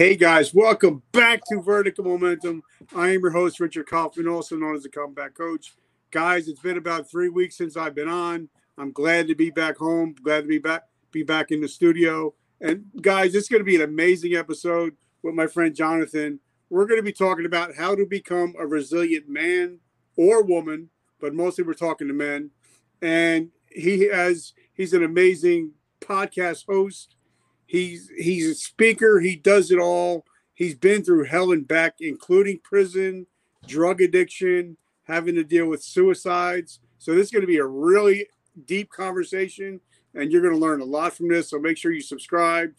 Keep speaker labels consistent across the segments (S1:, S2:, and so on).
S1: Hey guys, welcome back to Vertical Momentum. I am your host, Richard Kaufman, also known as the Comeback Coach. Guys, it's been about three weeks since I've been on. I'm glad to be back home, glad to be back, be back in the studio. And guys, it's going to be an amazing episode with my friend Jonathan. We're going to be talking about how to become a resilient man or woman, but mostly we're talking to men. And he has he's an amazing podcast host He's he's a speaker. He does it all. He's been through hell and back, including prison, drug addiction, having to deal with suicides. So this is going to be a really deep conversation, and you're going to learn a lot from this. So make sure you subscribe,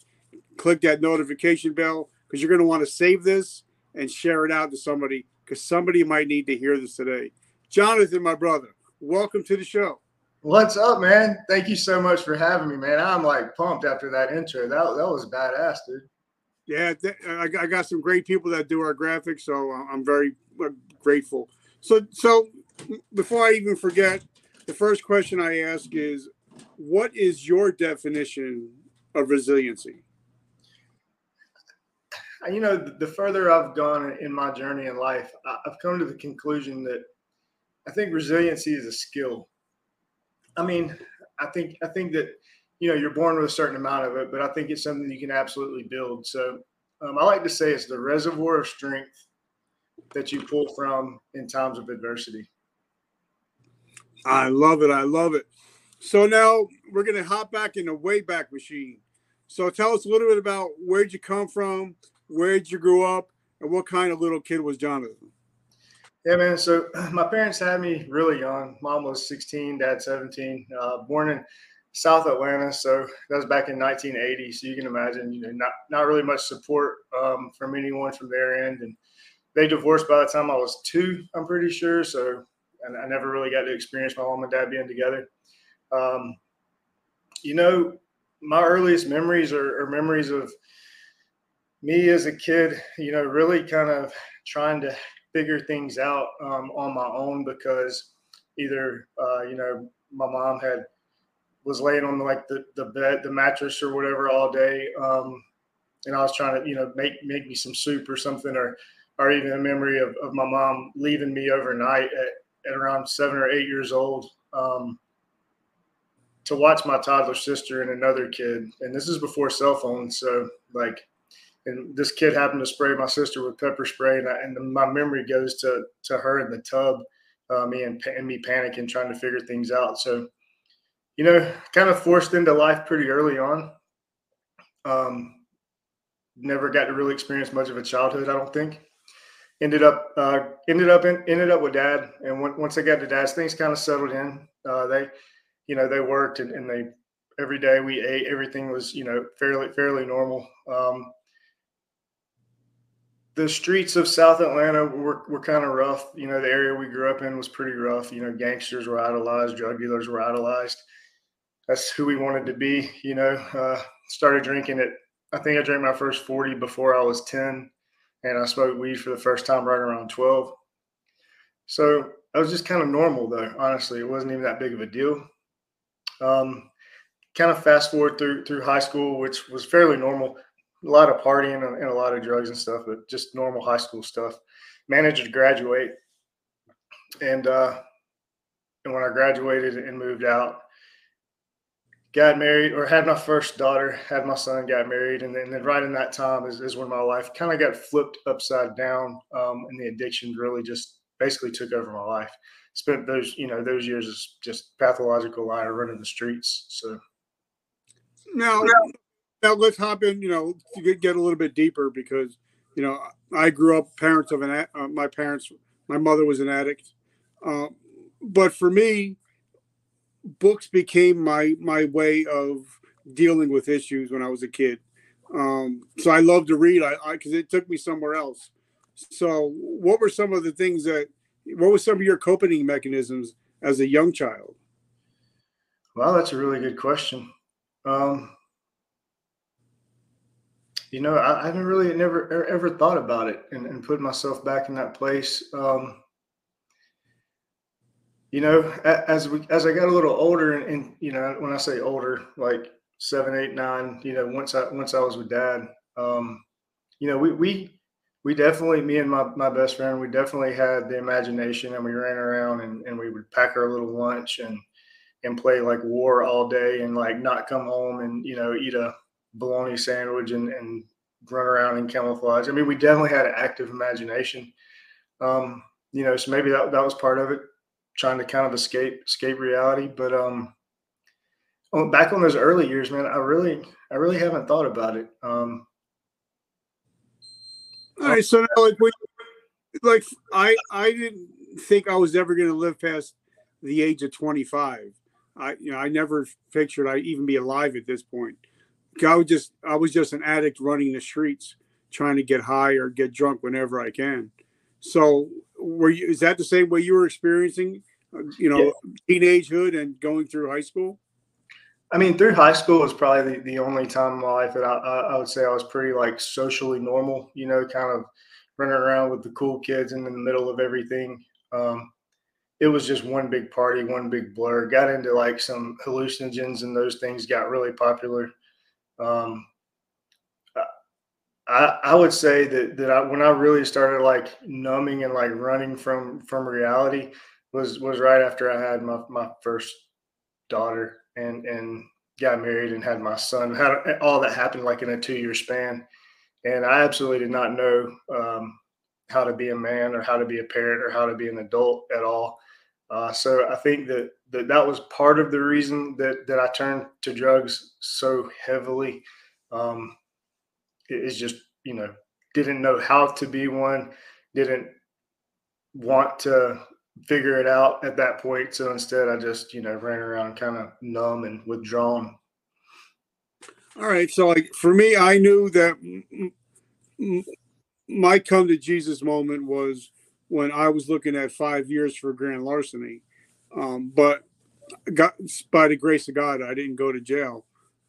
S1: click that notification bell, because you're going to want to save this and share it out to somebody, because somebody might need to hear this today. Jonathan, my brother, welcome to the show.
S2: What's up, man? Thank you so much for having me, man. I'm like pumped after that intro. That that was badass, dude.
S1: Yeah, th- I, I got some great people that do our graphics, so I'm very uh, grateful. So, so before I even forget, the first question I ask is, what is your definition of resiliency?
S2: You know, the further I've gone in my journey in life, I've come to the conclusion that I think resiliency is a skill I mean, I think I think that you know you're born with a certain amount of it, but I think it's something you can absolutely build. So um, I like to say it's the reservoir of strength that you pull from in times of adversity.
S1: I love it. I love it. So now we're going to hop back in the Wayback Machine. So tell us a little bit about where'd you come from, where'd you grow up, and what kind of little kid was Jonathan?
S2: Yeah, man. So my parents had me really young. Mom was 16, dad 17. Uh, born in South Atlanta, so that was back in 1980. So you can imagine, you know, not not really much support um, from anyone from their end, and they divorced by the time I was two. I'm pretty sure. So, and I never really got to experience my mom and dad being together. Um, you know, my earliest memories are, are memories of me as a kid. You know, really kind of trying to figure things out um, on my own because either uh, you know my mom had was laying on like the, the bed the mattress or whatever all day um, and i was trying to you know make make me some soup or something or or even a memory of, of my mom leaving me overnight at, at around seven or eight years old um, to watch my toddler sister and another kid. And this is before cell phones so like and this kid happened to spray my sister with pepper spray, and, I, and my memory goes to to her in the tub, uh, me and, and me panicking, trying to figure things out. So, you know, kind of forced into life pretty early on. Um, never got to really experience much of a childhood, I don't think. Ended up uh, ended up in, ended up with dad, and once I got to dad's, things kind of settled in. Uh, they, you know, they worked and, and they every day we ate. Everything was you know fairly fairly normal. Um, the streets of South Atlanta were, were kind of rough. You know, the area we grew up in was pretty rough. You know, gangsters were idolized, drug dealers were idolized. That's who we wanted to be. You know, uh, started drinking it. I think I drank my first 40 before I was 10, and I smoked weed for the first time right around 12. So I was just kind of normal, though. Honestly, it wasn't even that big of a deal. Um, kind of fast forward through through high school, which was fairly normal a lot of partying and a lot of drugs and stuff, but just normal high school stuff. Managed to graduate, and uh, and when I graduated and moved out, got married or had my first daughter, had my son, got married, and then, and then right in that time is, is when my life kind of got flipped upside down, um, and the addiction really just basically took over my life. Spent those you know those years as just pathological liar running the streets. So
S1: now now let's hop in. You know, to get, get a little bit deeper because you know I grew up parents of an uh, my parents. My mother was an addict, uh, but for me, books became my my way of dealing with issues when I was a kid. Um, so I love to read. I because it took me somewhere else. So, what were some of the things that? What were some of your coping mechanisms as a young child?
S2: Well, that's a really good question. Um, you know, I, I haven't really never ever thought about it and, and put myself back in that place. Um, you know, as we as I got a little older, and, and, you know, when I say older, like seven, eight, nine, you know, once I once I was with dad, um, you know, we we we definitely, me and my, my best friend, we definitely had the imagination and we ran around and, and we would pack our little lunch and and play like war all day and like not come home and you know eat a bologna sandwich and, and run around in camouflage. I mean, we definitely had an active imagination. Um, you know, so maybe that that was part of it, trying to kind of escape escape reality. But um, back on those early years, man, I really I really haven't thought about it. Um,
S1: all right, so now, like, like I I didn't think I was ever going to live past the age of 25. I you know I never pictured I'd even be alive at this point. I was just I was just an addict running the streets, trying to get high or get drunk whenever I can. So, were you? Is that the same way you were experiencing? Uh, you know, yeah. teenagehood and going through high school.
S2: I mean, through high school was probably the, the only time in my life that I, I, would say I was pretty like socially normal. You know, kind of running around with the cool kids and in the middle of everything. Um, it was just one big party, one big blur. Got into like some hallucinogens and those things got really popular. Um, I, I would say that that I, when I really started like numbing and like running from from reality was was right after I had my my first daughter and and got married and had my son. Had all that happened like in a two year span, and I absolutely did not know um, how to be a man or how to be a parent or how to be an adult at all. Uh, so I think that, that that was part of the reason that that I turned to drugs so heavily. Um, is just you know didn't know how to be one, didn't want to figure it out at that point. So instead, I just you know ran around kind of numb and withdrawn.
S1: All right, so like for me, I knew that my come to Jesus moment was when I was looking at five years for grand larceny. Um, but by the grace of God, I didn't go to jail.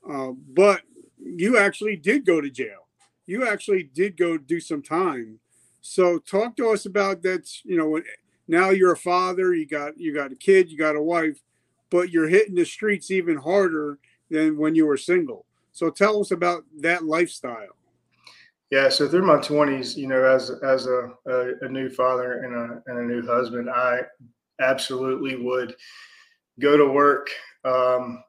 S1: Uh, but you actually did go to jail. You actually did go do some time. So talk to us about that. You know, now you're a father, you got you got a kid, you got a wife, but you're hitting the streets even harder than when you were single. So tell us about that lifestyle.
S2: Yeah, so through my twenties, you know, as as a, a, a, new father and a and a new husband, I absolutely would go to work um,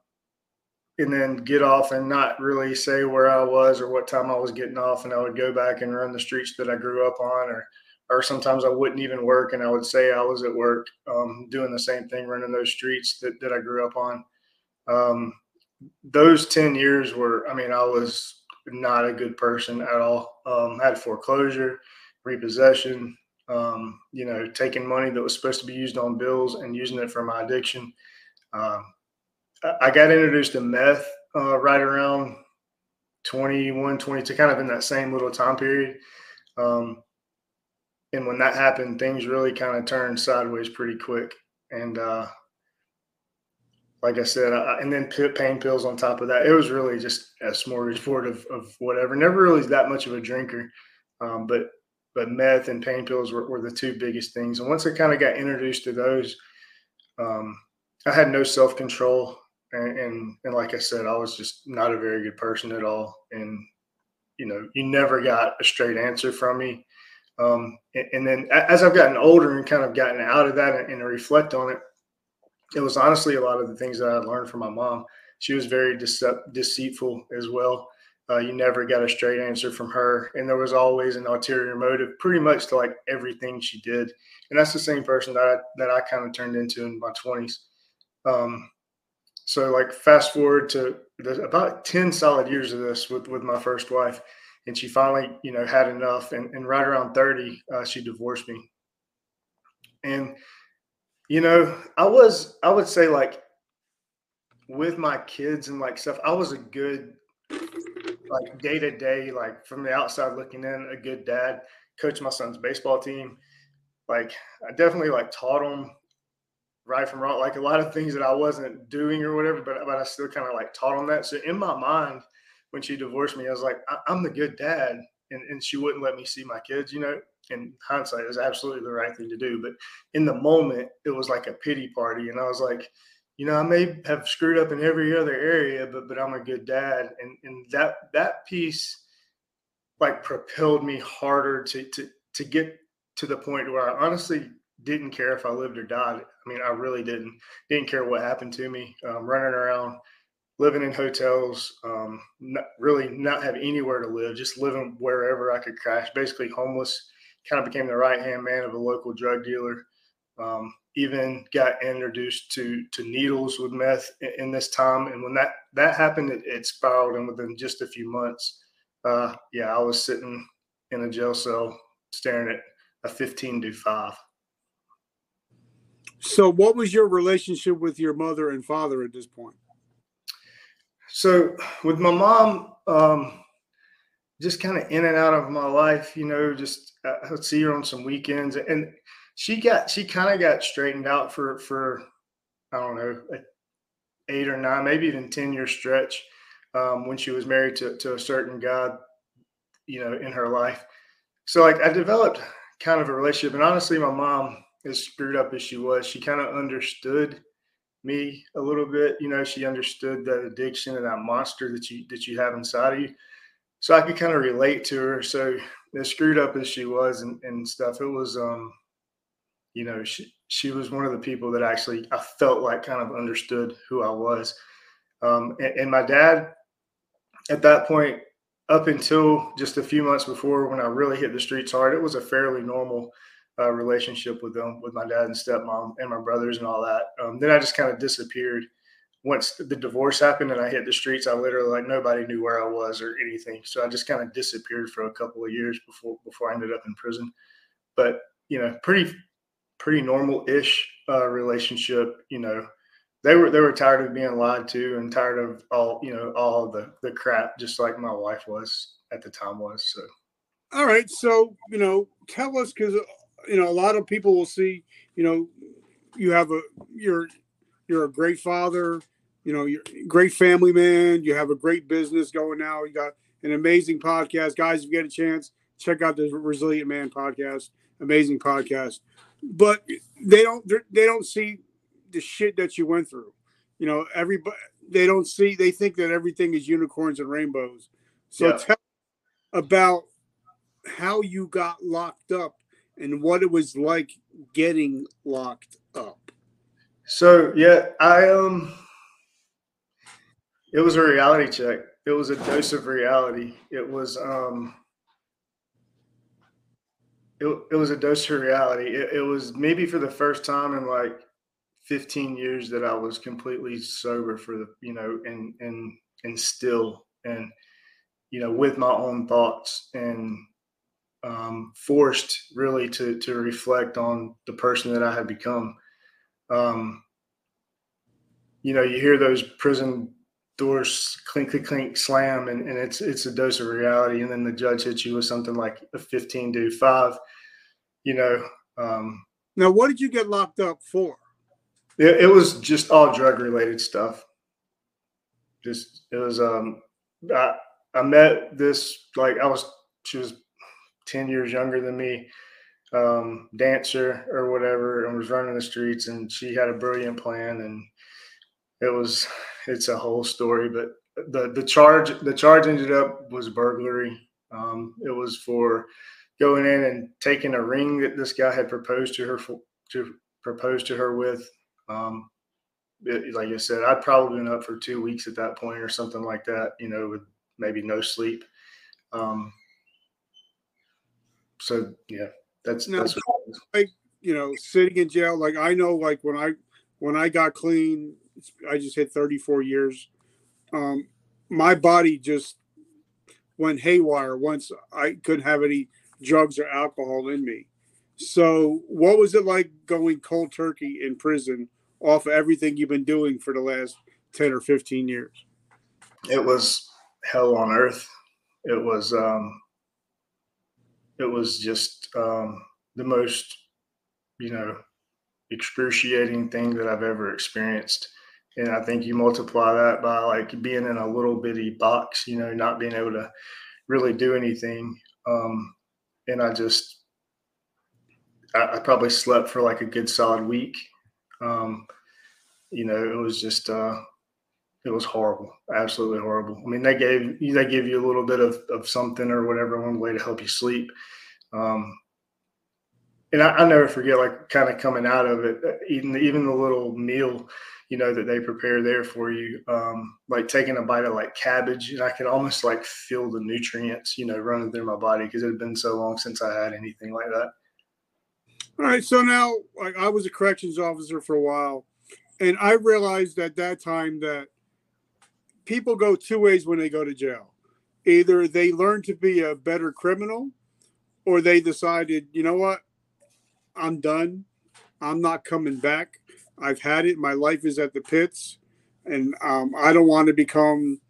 S2: and then get off and not really say where I was or what time I was getting off, and I would go back and run the streets that I grew up on, or or sometimes I wouldn't even work and I would say I was at work um, doing the same thing, running those streets that that I grew up on. Um, those ten years were, I mean, I was not a good person at all. Um, had foreclosure, repossession, um, you know, taking money that was supposed to be used on bills and using it for my addiction. Um, I got introduced to meth uh, right around 21, 22, kind of in that same little time period. Um, and when that happened, things really kind of turned sideways pretty quick. And uh, like I said, I, and then pain pills on top of that. It was really just a smorgasbord of, of whatever. Never really that much of a drinker, um, but but meth and pain pills were, were the two biggest things. And once I kind of got introduced to those, um, I had no self control, and, and and like I said, I was just not a very good person at all. And you know, you never got a straight answer from me. Um, and, and, then as I've gotten older and kind of gotten out of that and, and reflect on it, it was honestly a lot of the things that I learned from my mom. She was very decept- deceitful as well. Uh, you never got a straight answer from her, and there was always an ulterior motive, pretty much to like everything she did. And that's the same person that I, that I kind of turned into in my twenties. Um, so like fast forward to the, about ten solid years of this with with my first wife, and she finally you know had enough, and, and right around thirty, uh, she divorced me. And you know, I was, I would say, like, with my kids and like stuff, I was a good, like, day to day, like, from the outside looking in, a good dad. Coach my son's baseball team. Like, I definitely like taught him right from wrong, like a lot of things that I wasn't doing or whatever, but but I still kind of like taught him that. So in my mind, when she divorced me, I was like, I- am the good dad, and and she wouldn't let me see my kids, you know in hindsight is absolutely the right thing to do. But in the moment, it was like a pity party. And I was like, you know, I may have screwed up in every other area, but but I'm a good dad. And and that that piece like propelled me harder to to to get to the point where I honestly didn't care if I lived or died. I mean, I really didn't didn't care what happened to me. Um, running around, living in hotels, um, not, really not have anywhere to live, just living wherever I could crash. Basically, homeless. Kind of became the right hand man of a local drug dealer. Um, even got introduced to to needles with meth in, in this time, and when that that happened, it, it spiraled, and within just a few months, uh, yeah, I was sitting in a jail cell staring at a 15 to 5.
S1: So, what was your relationship with your mother and father at this point?
S2: So, with my mom, um, just kind of in and out of my life, you know, just uh, I'd see her on some weekends, and she got she kind of got straightened out for for I don't know eight or nine, maybe even ten year stretch um, when she was married to to a certain guy, you know, in her life. So like I developed kind of a relationship, and honestly, my mom, as screwed up as she was, she kind of understood me a little bit. You know, she understood that addiction and that monster that you that you have inside of you. So I could kind of relate to her. So as screwed up as she was and, and stuff, it was um you know, she she was one of the people that actually I felt like kind of understood who I was. Um, and, and my dad, at that point, up until just a few months before when I really hit the streets hard, it was a fairly normal uh, relationship with them, with my dad and stepmom and my brothers and all that. Um, then I just kind of disappeared once the divorce happened and I hit the streets. I literally like nobody knew where I was or anything, so I just kind of disappeared for a couple of years before before I ended up in prison. But you know, pretty pretty normal ish uh, relationship. You know, they were they were tired of being lied to and tired of all you know all the the crap, just like my wife was at the time was. So,
S1: all right, so you know, tell us because you know a lot of people will see you know you have a you're you're a great father you know you're a great family man you have a great business going now you got an amazing podcast guys if you get a chance check out the resilient man podcast amazing podcast but they don't they don't see the shit that you went through. You know, everybody they don't see they think that everything is unicorns and rainbows. So yeah. tell about how you got locked up and what it was like getting locked up.
S2: So yeah, I um it was a reality check. It was a dose of reality. It was um it, it was a dose of reality. It, it was maybe for the first time in like 15 years that I was completely sober for the, you know, and, and, and still, and, you know, with my own thoughts and, um, forced really to, to reflect on the person that I had become. Um, you know, you hear those prison doors clink, clink, clink, slam, and, and it's it's a dose of reality. And then the judge hits you with something like a 15 to five, you know. Um,
S1: now, what did you get locked up for?
S2: It, it was just all drug related stuff. Just it was um I I met this like I was she was 10 years younger than me um, dancer or whatever and was running the streets and she had a brilliant plan and it was it's a whole story but the the charge the charge ended up was burglary um, it was for going in and taking a ring that this guy had proposed to her for, to propose to her with um, it, like I said, I'd probably been up for two weeks at that point or something like that, you know, with maybe no sleep. Um, so yeah, that's, now, that's
S1: like, you know, sitting in jail. Like I know, like when I, when I got clean, I just hit 34 years. Um, my body just went haywire once I couldn't have any drugs or alcohol in me. So, what was it like going cold turkey in prison off of everything you've been doing for the last 10 or 15 years?
S2: It was hell on earth. It was, um, it was just um, the most, you know, excruciating thing that I've ever experienced. And I think you multiply that by like being in a little bitty box, you know, not being able to really do anything. Um, and I just, I, I, probably slept for like a good solid week. Um, you know, it was just, uh, it was horrible, absolutely horrible. I mean, they gave they give you a little bit of, of something or whatever one way to help you sleep. Um, and I, never forget, like, kind of coming out of it, eating even the little meal, you know, that they prepare there for you, um, like taking a bite of like cabbage, and I could almost like feel the nutrients, you know, running through my body because it had been so long since I had anything like that.
S1: All right, so now like, I was a corrections officer for a while, and I realized at that time that people go two ways when they go to jail. Either they learn to be a better criminal, or they decided, you know what, I'm done. I'm not coming back. I've had it. My life is at the pits, and um, I don't want to become,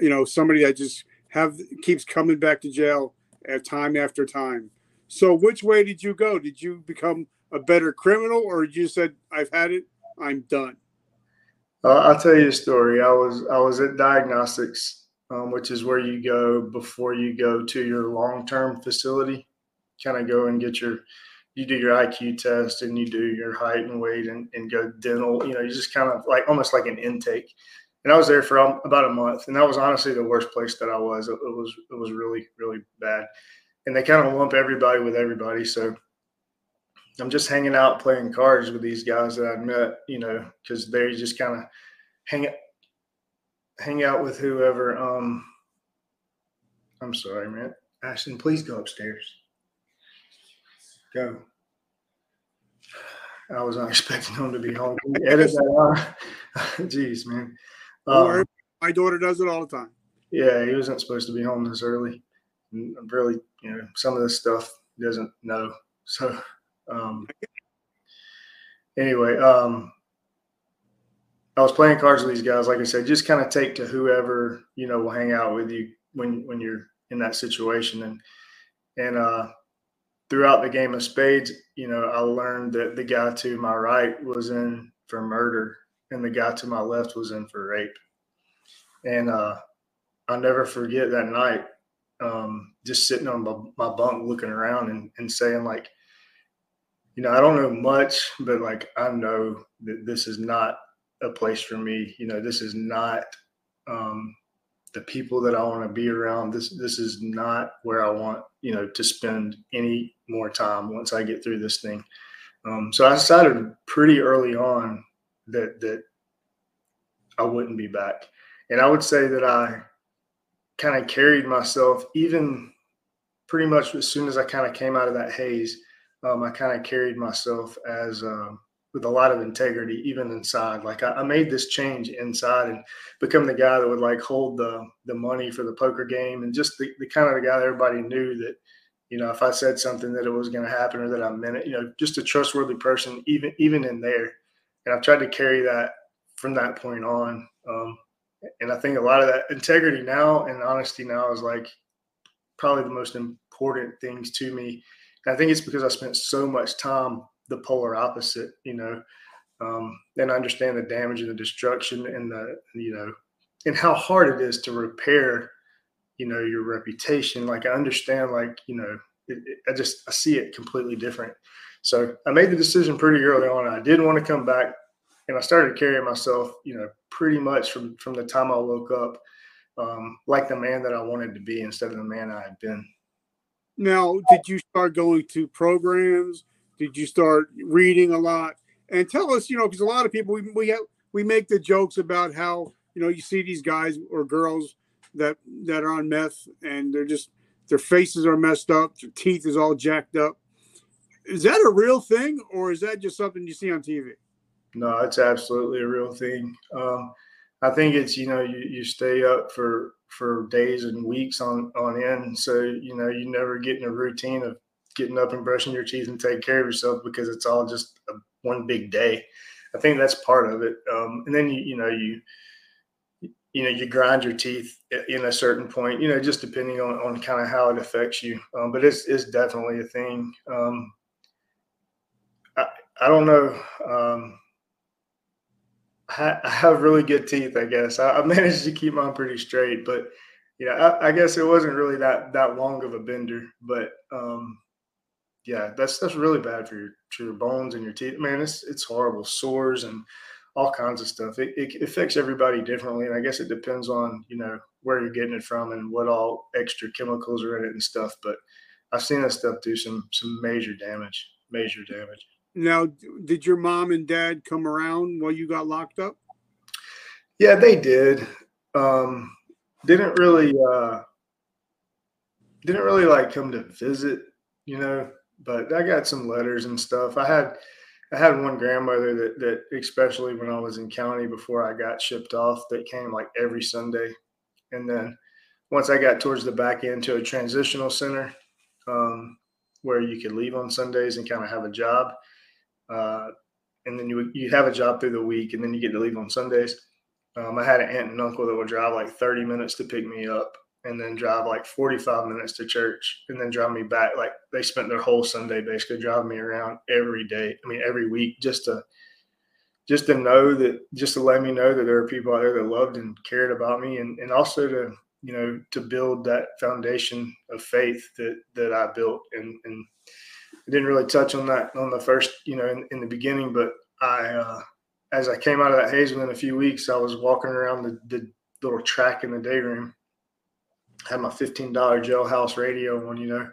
S1: you know, somebody that just have keeps coming back to jail at time after time. So, which way did you go? Did you become a better criminal, or you said, "I've had it. I'm done"?
S2: Uh, I'll tell you a story. I was I was at diagnostics, um, which is where you go before you go to your long term facility. Kind of go and get your you do your IQ test and you do your height and weight and, and go dental. You know, you just kind of like almost like an intake. And I was there for about a month, and that was honestly the worst place that I was. It, it was it was really really bad, and they kind of lump everybody with everybody. So I'm just hanging out playing cards with these guys that I'd met, you know, because they just kind of hang hang out with whoever. Um, I'm sorry, man. Ashton, please go upstairs. Go. I was not expecting him to be home. Edit that out. Jeez, man.
S1: Um, my daughter does it all the time.
S2: Yeah, he wasn't supposed to be home this early. Really, you know, some of this stuff doesn't know. So, um, anyway, um, I was playing cards with these guys. Like I said, just kind of take to whoever you know will hang out with you when when you're in that situation, and and uh, throughout the game of spades, you know, I learned that the guy to my right was in for murder and the guy to my left was in for rape. And uh, I'll never forget that night, um, just sitting on my, my bunk looking around and, and saying, like, you know, I don't know much, but like, I know that this is not a place for me. You know, this is not um, the people that I want to be around. This this is not where I want you know to spend any more time once I get through this thing. Um, so I decided pretty early on that that I wouldn't be back, and I would say that I kind of carried myself even pretty much as soon as I kind of came out of that haze. Um, I kind of carried myself as um, with a lot of integrity, even inside. Like I, I, made this change inside and become the guy that would like hold the the money for the poker game and just the, the kind of the guy that everybody knew that, you know, if I said something that it was going to happen or that I meant it, you know, just a trustworthy person, even even in there. And I've tried to carry that from that point on. Um, and I think a lot of that integrity now and honesty now is like probably the most important things to me. And I think it's because I spent so much time the polar opposite, you know, um, and understand the damage and the destruction and the, you know, and how hard it is to repair, you know, your reputation. Like I understand, like, you know, it, it, I just, I see it completely different. So I made the decision pretty early on. I didn't want to come back and I started carrying myself, you know, pretty much from, from the time I woke up, um, like the man that I wanted to be instead of the man I had been.
S1: Now, did you start going to programs? Did you start reading a lot? And tell us, you know, because a lot of people we we have, we make the jokes about how you know you see these guys or girls that that are on meth and they're just their faces are messed up, their teeth is all jacked up. Is that a real thing, or is that just something you see on TV?
S2: No, it's absolutely a real thing. Um, I think it's you know you, you stay up for for days and weeks on on end, so you know you never get in a routine of getting up and brushing your teeth and taking care of yourself because it's all just a, one big day. I think that's part of it. Um, and then you you know you you know you grind your teeth in a certain point. You know just depending on on kind of how it affects you. Um, but it's it's definitely a thing. Um, I I don't know. Um, I have really good teeth, I guess. I, I managed to keep mine pretty straight, but you know, I, I, guess it wasn't really that that long of a bender. But um, yeah, that's that's really bad for your for your bones and your teeth. Man, it's it's horrible. Sores and all kinds of stuff. It, it affects everybody differently, and I guess it depends on you know where you're getting it from and what all extra chemicals are in it and stuff. But I've seen that stuff do some some major damage, major damage.
S1: Now, did your mom and dad come around while you got locked up?
S2: Yeah, they did. Um, didn't really uh, didn't really like come to visit, you know. But I got some letters and stuff. I had I had one grandmother that that especially when I was in county before I got shipped off that came like every Sunday, and then once I got towards the back end to a transitional center um, where you could leave on Sundays and kind of have a job. Uh, and then you you have a job through the week, and then you get to leave on Sundays. Um, I had an aunt and uncle that would drive like 30 minutes to pick me up, and then drive like 45 minutes to church, and then drive me back. Like they spent their whole Sunday basically driving me around every day. I mean, every week, just to just to know that, just to let me know that there are people out there that loved and cared about me, and and also to you know to build that foundation of faith that that I built and and I didn't really touch on that on the first you know in, in the beginning but I uh, as I came out of that haze within a few weeks I was walking around the, the little track in the day room had my $15 jailhouse radio on you know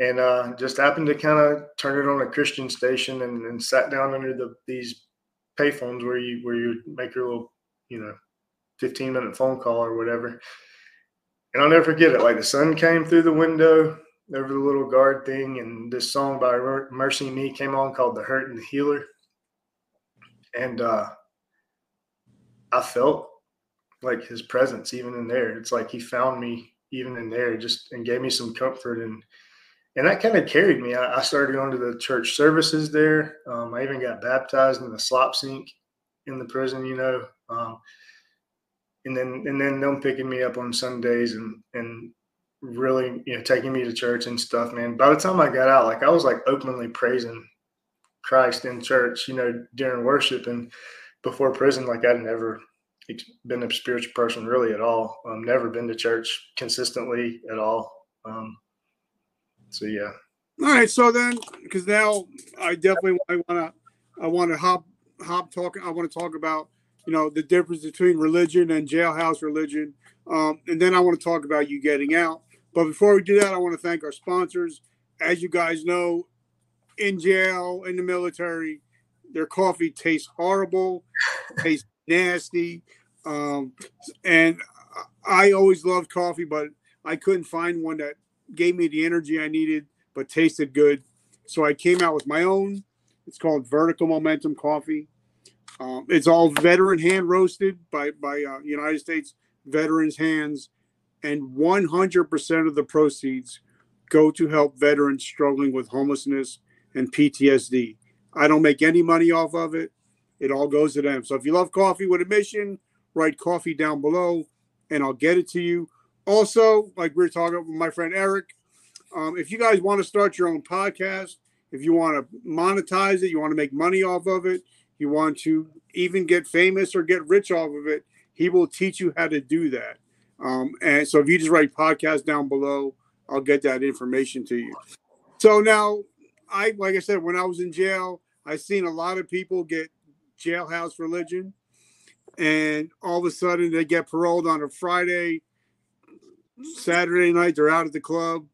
S2: and uh, just happened to kind of turn it on a Christian station and, and sat down under the these payphones where you where you make your little you know 15 minute phone call or whatever and I'll never forget it. Like the sun came through the window over the little guard thing, and this song by MercyMe came on called "The Hurt and the Healer," and uh, I felt like His presence even in there. It's like He found me even in there, just and gave me some comfort and and that kind of carried me. I, I, started going to the church services there. Um, I even got baptized in the slop sink in the prison, you know. Um, and then and then them picking me up on Sundays and and really you know taking me to church and stuff, man. By the time I got out, like I was like openly praising Christ in church, you know, during worship and before prison, like I'd never been a spiritual person really at all. Um, never been to church consistently at all. Um, so yeah.
S1: All right, so then because now I definitely want to I want to hop hop talk. I want to talk about you know, the difference between religion and jailhouse religion. Um, and then I want to talk about you getting out. But before we do that, I want to thank our sponsors. As you guys know, in jail, in the military, their coffee tastes horrible, tastes nasty. Um, and I always loved coffee, but I couldn't find one that gave me the energy I needed, but tasted good. So I came out with my own. It's called Vertical Momentum Coffee. Um, it's all veteran hand roasted by by uh, United States veterans' hands, and 100% of the proceeds go to help veterans struggling with homelessness and PTSD. I don't make any money off of it. It all goes to them. So if you love coffee with a mission, write coffee down below, and I'll get it to you. Also, like we are talking with my friend Eric, um, if you guys want to start your own podcast, if you want to monetize it, you want to make money off of it, you want to even get famous or get rich off of it, he will teach you how to do that. Um, and so if you just write podcast down below, I'll get that information to you. So now, I like I said, when I was in jail, I seen a lot of people get jailhouse religion, and all of a sudden they get paroled on a Friday, Saturday night they're out at the club,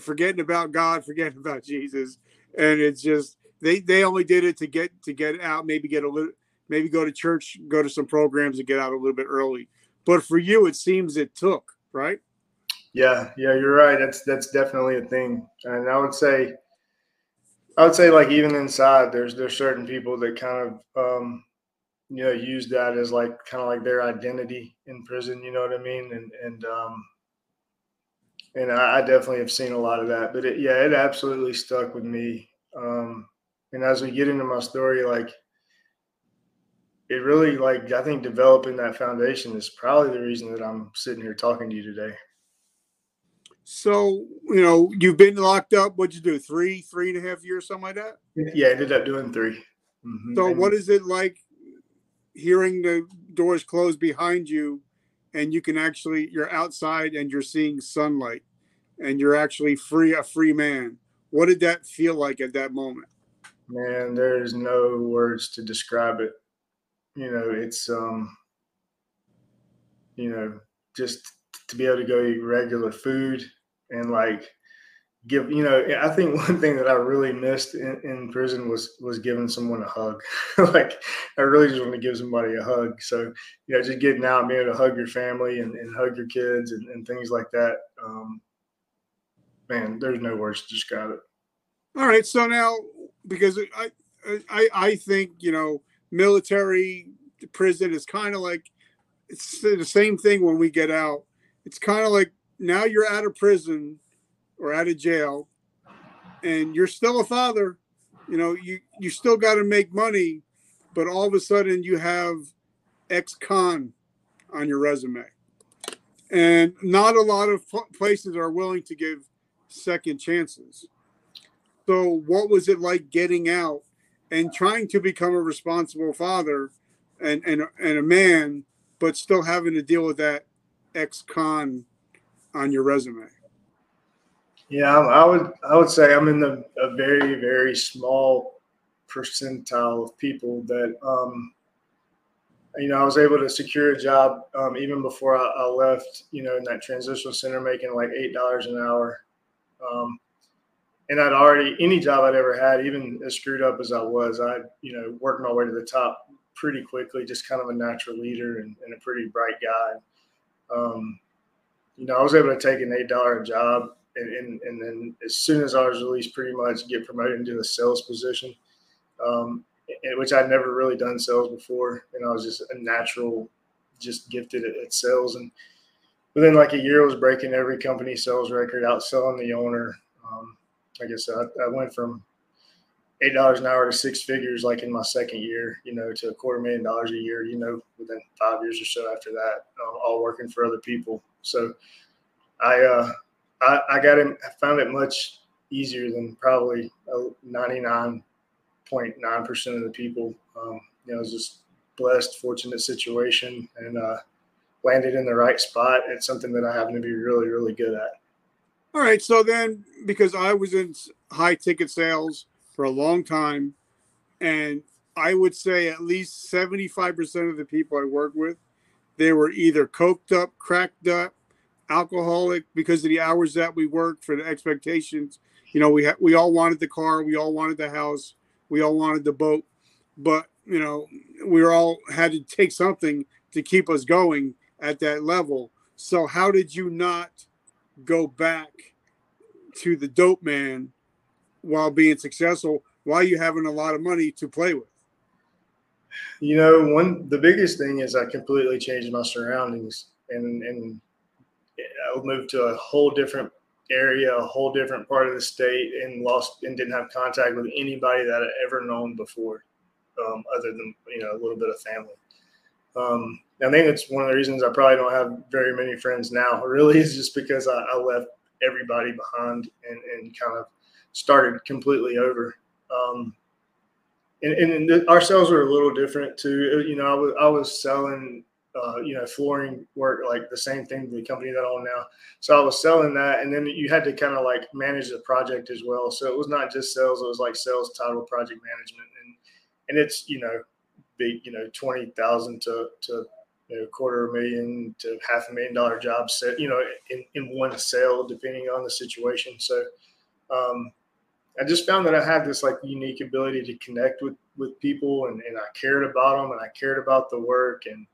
S1: forgetting about God, forgetting about Jesus, and it's just they they only did it to get to get out, maybe get a little, maybe go to church, go to some programs, and get out a little bit early. But for you, it seems it took right.
S2: Yeah, yeah, you're right. That's that's definitely a thing, and I would say, I would say like even inside, there's there's certain people that kind of um, you know use that as like kind of like their identity in prison. You know what I mean? And and um, and I, I definitely have seen a lot of that. But it, yeah, it absolutely stuck with me. Um, and as we get into my story like it really like i think developing that foundation is probably the reason that i'm sitting here talking to you today
S1: so you know you've been locked up what'd you do three three and a half years something like that
S2: yeah i ended up doing 3
S1: mm-hmm. so and what is it like hearing the doors close behind you and you can actually you're outside and you're seeing sunlight and you're actually free a free man what did that feel like at that moment
S2: man, there's no words to describe it. you know, it's um, you know, just to be able to go eat regular food and like give you know i think one thing that i really missed in, in prison was was giving someone a hug. Like i really just want to give somebody a hug. So you know just getting out and being able to hug your family and, and hug your kids and, and things like that um, man there's no words to describe it.
S1: All right so now because i i i think you know military prison is kind of like it's the same thing when we get out. It's kind of like now you're out of prison or out of jail and you're still a father you know you you still got to make money but all of a sudden you have ex-con on your resume. And not a lot of places are willing to give second chances. So what was it like getting out and trying to become a responsible father and and, and a man but still having to deal with that ex-con on your resume
S2: yeah, I would I would say I'm in the a very very small percentile of people that um, you know I was able to secure a job um, even before I, I, left. You know, in that transitional center, making like eight dollars an hour, um, and I'd already any job I'd ever had, even as screwed up as I was, I you know worked my way to the top pretty quickly. Just kind of a natural leader and, and a pretty bright guy. Um, you know, I was able to take an eight dollar job and, and, and, then as soon as I was released, pretty much get promoted into the sales position, um, which I'd never really done sales before, and I was just a natural, just gifted at, at sales. And within like a year, I was breaking every company sales record, outselling the owner. Um, like I said, I, I went from eight dollars an hour to six figures like in my second year, you know, to a quarter million dollars a year, you know, within five years or so after that, um, all working for other people. So I uh, I, I got it. I found it much easier than probably ninety nine point nine percent of the people. Um, you know, was just blessed, fortunate situation, and uh, landed in the right spot. It's something that I happen to be really, really good at.
S1: All right. So then, because I was in high ticket sales for a long time, and I would say at least 75% of the people I work with, they were either coked up, cracked up, alcoholic because of the hours that we worked for the expectations. You know, we ha- we all wanted the car, we all wanted the house, we all wanted the boat, but you know, we all had to take something to keep us going at that level. So how did you not go back to the dope man while being successful while you having a lot of money to play with?
S2: You know, one the biggest thing is I completely changed my surroundings and and I moved to a whole different area, a whole different part of the state, and lost and didn't have contact with anybody that I'd ever known before, um, other than you know a little bit of family. Um, I think it's one of the reasons I probably don't have very many friends now. Really, is just because I, I left everybody behind and, and kind of started completely over. Um, and, and our sales were a little different too. You know, I was I was selling uh, you know, flooring work, like the same thing the company that I own now. So I was selling that, and then you had to kind of like manage the project as well. So it was not just sales; it was like sales, title, project management, and and it's you know, big, you know, twenty thousand to to you know, quarter a million to half a million dollar job set, you know, in, in one sale, depending on the situation. So um, I just found that I had this like unique ability to connect with with people, and, and I cared about them, and I cared about the work, and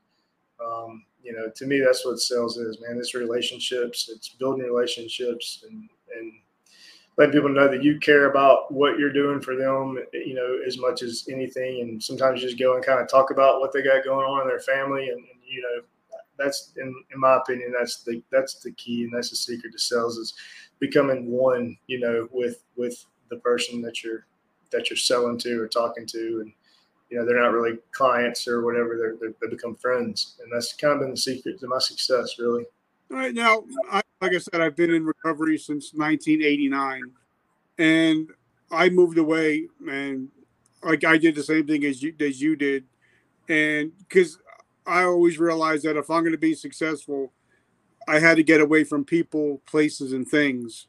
S2: um, you know, to me, that's what sales is, man. It's relationships. It's building relationships and and letting people know that you care about what you're doing for them, you know, as much as anything. And sometimes just go and kind of talk about what they got going on in their family, and, and you know, that's in, in my opinion, that's the that's the key, and that's the secret to sales is becoming one, you know, with with the person that you're that you're selling to or talking to, and you know they're not really clients or whatever they're, they're, they become friends. And that's kind of been the secret to my success really.
S1: All right now I, like i said i've been in recovery since 1989 and i moved away and like i did the same thing as you as you did. And because i always realized that if i'm going to be successful i had to get away from people places and things.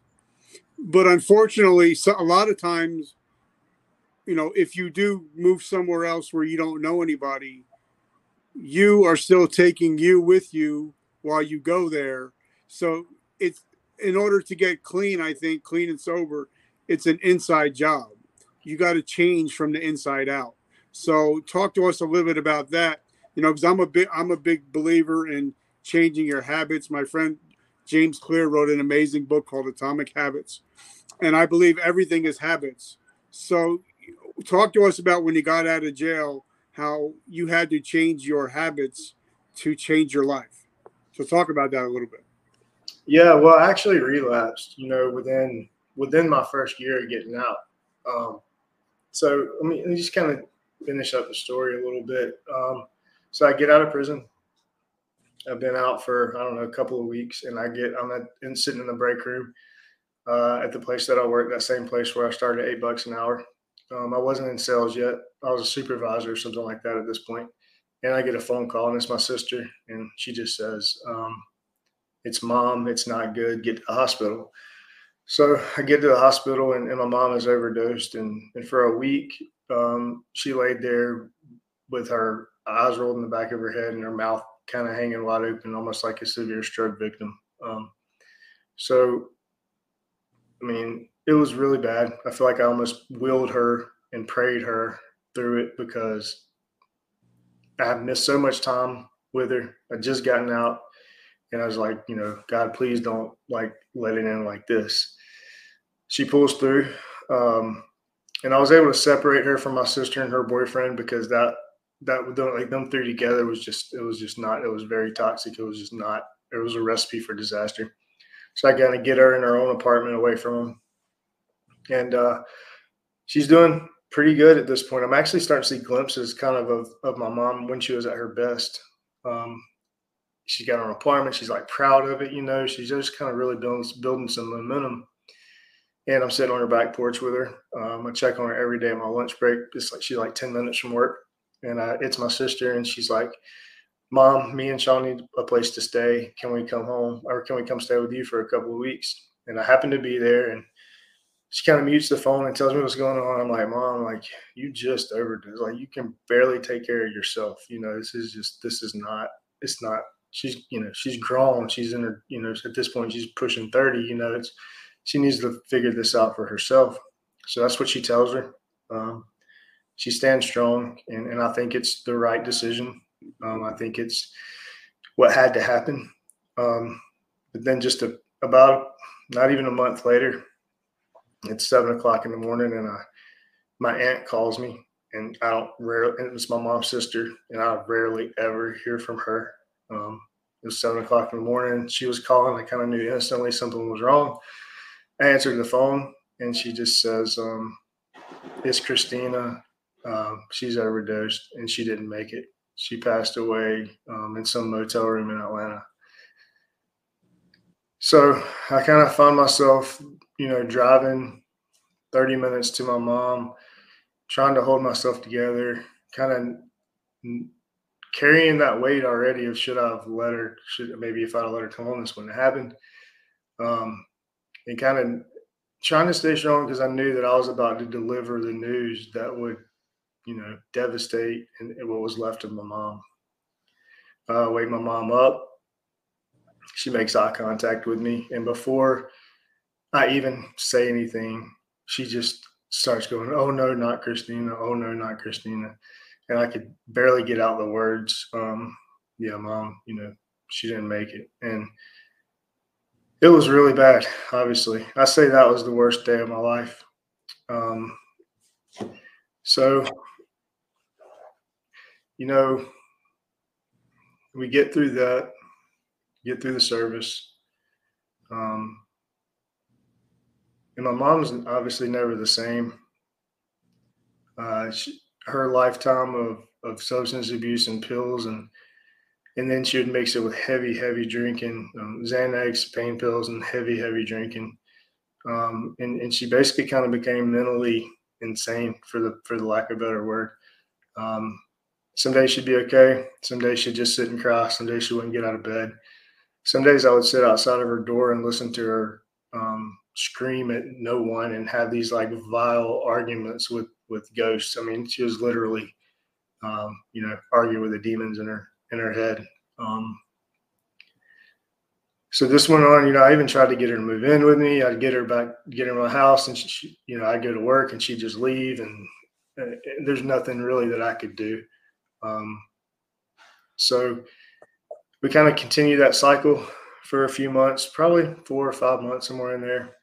S1: But unfortunately so, a lot of times you know, if you do move somewhere else where you don't know anybody, you are still taking you with you while you go there. So it's in order to get clean, I think clean and sober, it's an inside job. You got to change from the inside out. So talk to us a little bit about that. You know, because I'm a big I'm a big believer in changing your habits. My friend James Clear wrote an amazing book called Atomic Habits, and I believe everything is habits. So talk to us about when you got out of jail, how you had to change your habits to change your life. So talk about that a little bit.
S2: Yeah, well, I actually relapsed, you know, within within my first year of getting out. Um, so let me, let me just kind of finish up the story a little bit. Um, so I get out of prison. I've been out for I don't know a couple of weeks, and I get I'm at, and sitting in the break room uh, at the place that I work, that same place where I started eight bucks an hour. Um, I wasn't in sales yet. I was a supervisor or something like that at this point. And I get a phone call, and it's my sister, and she just says, um, "It's mom. It's not good. Get to the hospital." So I get to the hospital, and, and my mom is overdosed, and, and for a week, um, she laid there with her eyes rolled in the back of her head and her mouth kind of hanging wide open, almost like a severe stroke victim. Um, so, I mean, it was really bad. I feel like I almost willed her and prayed her through it because I have missed so much time with her. I just gotten out and I was like, you know, God, please don't like let it in like this. She pulls through. Um, and I was able to separate her from my sister and her boyfriend because that that like them three together was just it was just not it was very toxic. It was just not it was a recipe for disaster. So I got to get her in her own apartment away from him, and uh, she's doing pretty good at this point. I'm actually starting to see glimpses kind of of, of my mom when she was at her best. Um, she got an apartment. She's like proud of it, you know. She's just kind of really building building some momentum and I'm sitting on her back porch with her. Um, I check on her every day on my lunch break. It's like she's like 10 minutes from work. And I, it's my sister, and she's like, Mom, me and Sean need a place to stay. Can we come home or can we come stay with you for a couple of weeks? And I happen to be there, and she kind of mutes the phone and tells me what's going on. I'm like, Mom, like you just overdosed. Like you can barely take care of yourself. You know, this is just this is not. It's not. She's you know she's grown. She's in her you know at this point she's pushing thirty. You know it's she needs to figure this out for herself. So that's what she tells her. Um, she stands strong, and, and I think it's the right decision. Um, I think it's what had to happen. Um, but then just a, about not even a month later, it's seven o'clock in the morning, and I, my aunt calls me, and I don't rarely. And it's my mom's sister, and I rarely ever hear from her. Um, it was seven o'clock in the morning. She was calling. I kind of knew instantly something was wrong. I answered the phone and she just says, um, It's Christina. Um, she's overdosed and she didn't make it. She passed away um, in some motel room in Atlanta. So I kind of found myself, you know, driving 30 minutes to my mom, trying to hold myself together, kind of carrying that weight already of should I have let her, should maybe if I'd have let her come home, this wouldn't have happened. Um, and kind of trying to stay strong because I knew that I was about to deliver the news that would, you know, devastate and, what was left of my mom. Uh, wake my mom up. She makes eye contact with me, and before I even say anything, she just starts going, "Oh no, not Christina! Oh no, not Christina!" And I could barely get out the words. Um, yeah, mom, you know, she didn't make it, and it was really bad. Obviously, I say that was the worst day of my life. Um, so, you know, we get through that, get through the service. Um, and my mom's obviously never the same. Uh, she, her lifetime of, of substance abuse and pills and and then she would mix it with heavy, heavy drinking, um, Xanax, pain pills, and heavy, heavy drinking. Um, and, and she basically kind of became mentally insane for the for the lack of a better word. Um, some days she'd be okay. Some days she'd just sit and cry. Some days she wouldn't get out of bed. Some days I would sit outside of her door and listen to her um, scream at no one and have these like vile arguments with with ghosts. I mean, she was literally um, you know, argue with the demons in her in her head. Um, so this went on. You know, I even tried to get her to move in with me. I'd get her back, get her in my house, and she, you know, I'd go to work, and she'd just leave, and, and there's nothing really that I could do. Um, so we kind of continued that cycle for a few months, probably four or five months, somewhere in there.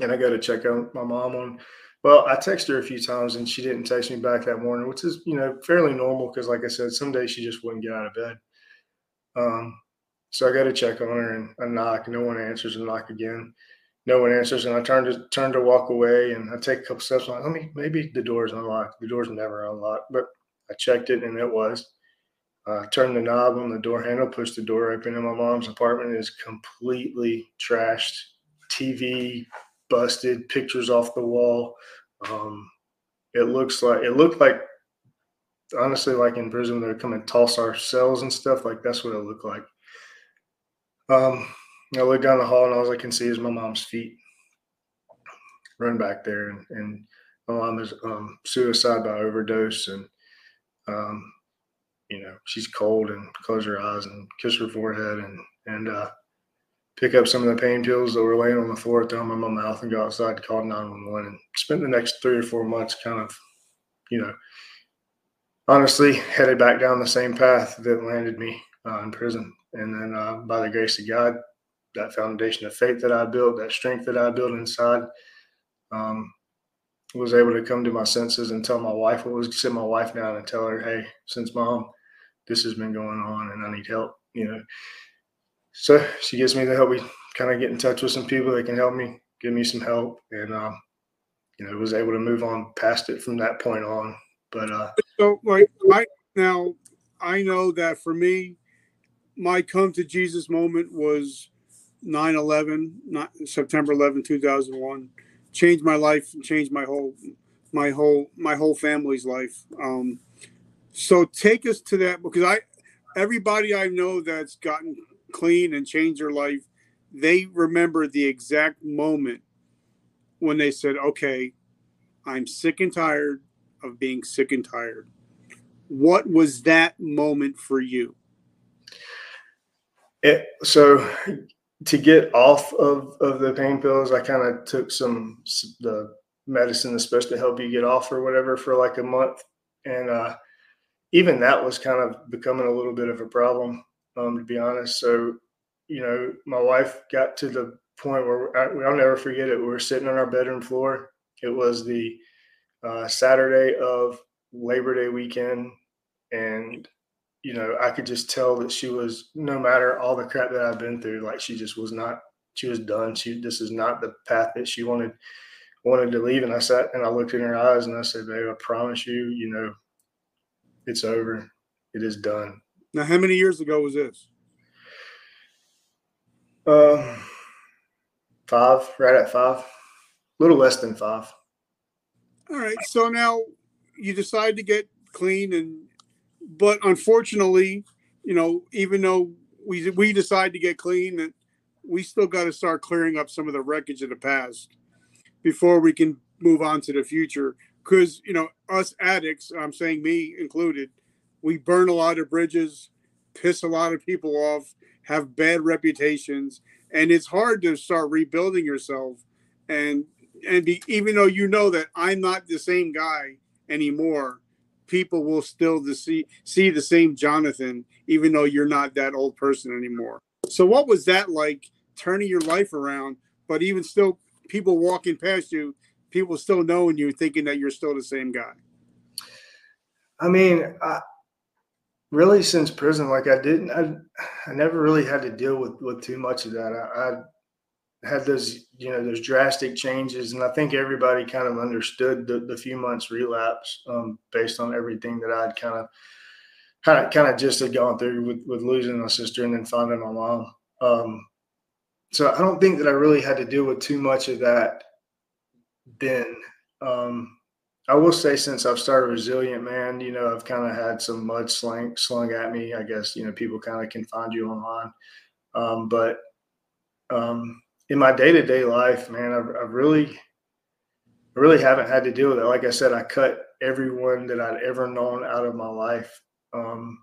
S2: And I go to check on my mom on well, I texted her a few times and she didn't text me back that morning, which is, you know, fairly normal because, like I said, some days she just wouldn't get out of bed. Um, so I go to check on her and I knock. No one answers and knock again. No one answers. And I turn to turn to walk away and I take a couple steps. I'm like, let me, maybe the door's unlocked. The door's never unlocked, but I checked it and it was. Uh, turned the knob on the door handle, pushed the door open, and my mom's apartment is completely trashed. TV busted, pictures off the wall. Um, it looks like it looked like honestly like in prison they're coming toss our cells and stuff like that's what it looked like. Um, I looked down the hall and all I can see is my mom's feet run back there and, and my mom is um, suicide by overdose and um, you know she's cold and close her eyes and kiss her forehead and and uh, pick up some of the pain pills that were laying on the floor, throw them in my mouth, and go outside, call 911, and spent the next three or four months kind of, you know, honestly headed back down the same path that landed me uh, in prison. And then uh, by the grace of God, that foundation of faith that I built, that strength that I built inside, um, was able to come to my senses and tell my wife what was sit my wife down and tell her, hey, since mom, this has been going on and I need help, you know so she gives me the help. We kind of get in touch with some people that can help me, give me some help, and um, you know, was able to move on past it from that point on. But uh,
S1: so like I now I know that for me, my come to Jesus moment was 9-11, not September 11, 2001. Changed my life, and changed my whole my whole my whole family's life. Um, so take us to that because I everybody I know that's gotten clean and change their life, they remember the exact moment when they said, okay, I'm sick and tired of being sick and tired. What was that moment for you?
S2: It, so to get off of, of the pain pills, I kind of took some the medicine that's supposed to help you get off or whatever for like a month, and uh, even that was kind of becoming a little bit of a problem um, to be honest. So, you know, my wife got to the point where I, will never forget it. We were sitting on our bedroom floor. It was the uh, Saturday of Labor Day weekend, and you know, I could just tell that she was, no matter all the crap that I've been through, like she just was not. She was done. She this is not the path that she wanted wanted to leave. And I sat and I looked in her eyes and I said, "Babe, I promise you, you know, it's over. It is done.
S1: Now, how many years ago was this?
S2: Um, five, right at five, a little less than five.
S1: All right. So now you decide to get clean, and but unfortunately, you know, even though we we decide to get clean, that we still got to start clearing up some of the wreckage of the past before we can move on to the future. Because you know, us addicts, I'm saying me included, we burn a lot of bridges, piss a lot of people off, have bad reputations, and it's hard to start rebuilding yourself. And and be, even though you know that I'm not the same guy anymore, people will still see see the same Jonathan, even though you're not that old person anymore. So what was that like turning your life around? But even still, people walking past you, people still knowing you, thinking that you're still the same guy.
S2: I mean, I, really since prison like i didn't i, I never really had to deal with with too much of that. I, I, had those you know those drastic changes and i think everybody kind of understood the, the few months relapse um, based on everything that i'd kind of kind of kind of just had gone through with with losing my sister and then finding my mom. Um, so i don't think that i really had to deal with too much of that then. Um, I will say since I've started resilient, man, you know, I've kind of had some mud slang slung at me. I guess you know people kind of can find you online, um, but um, in my day to day life, man, I've, I've, really, really haven't had to deal with it. Like I said, I cut everyone that I'd ever known out of my life, um,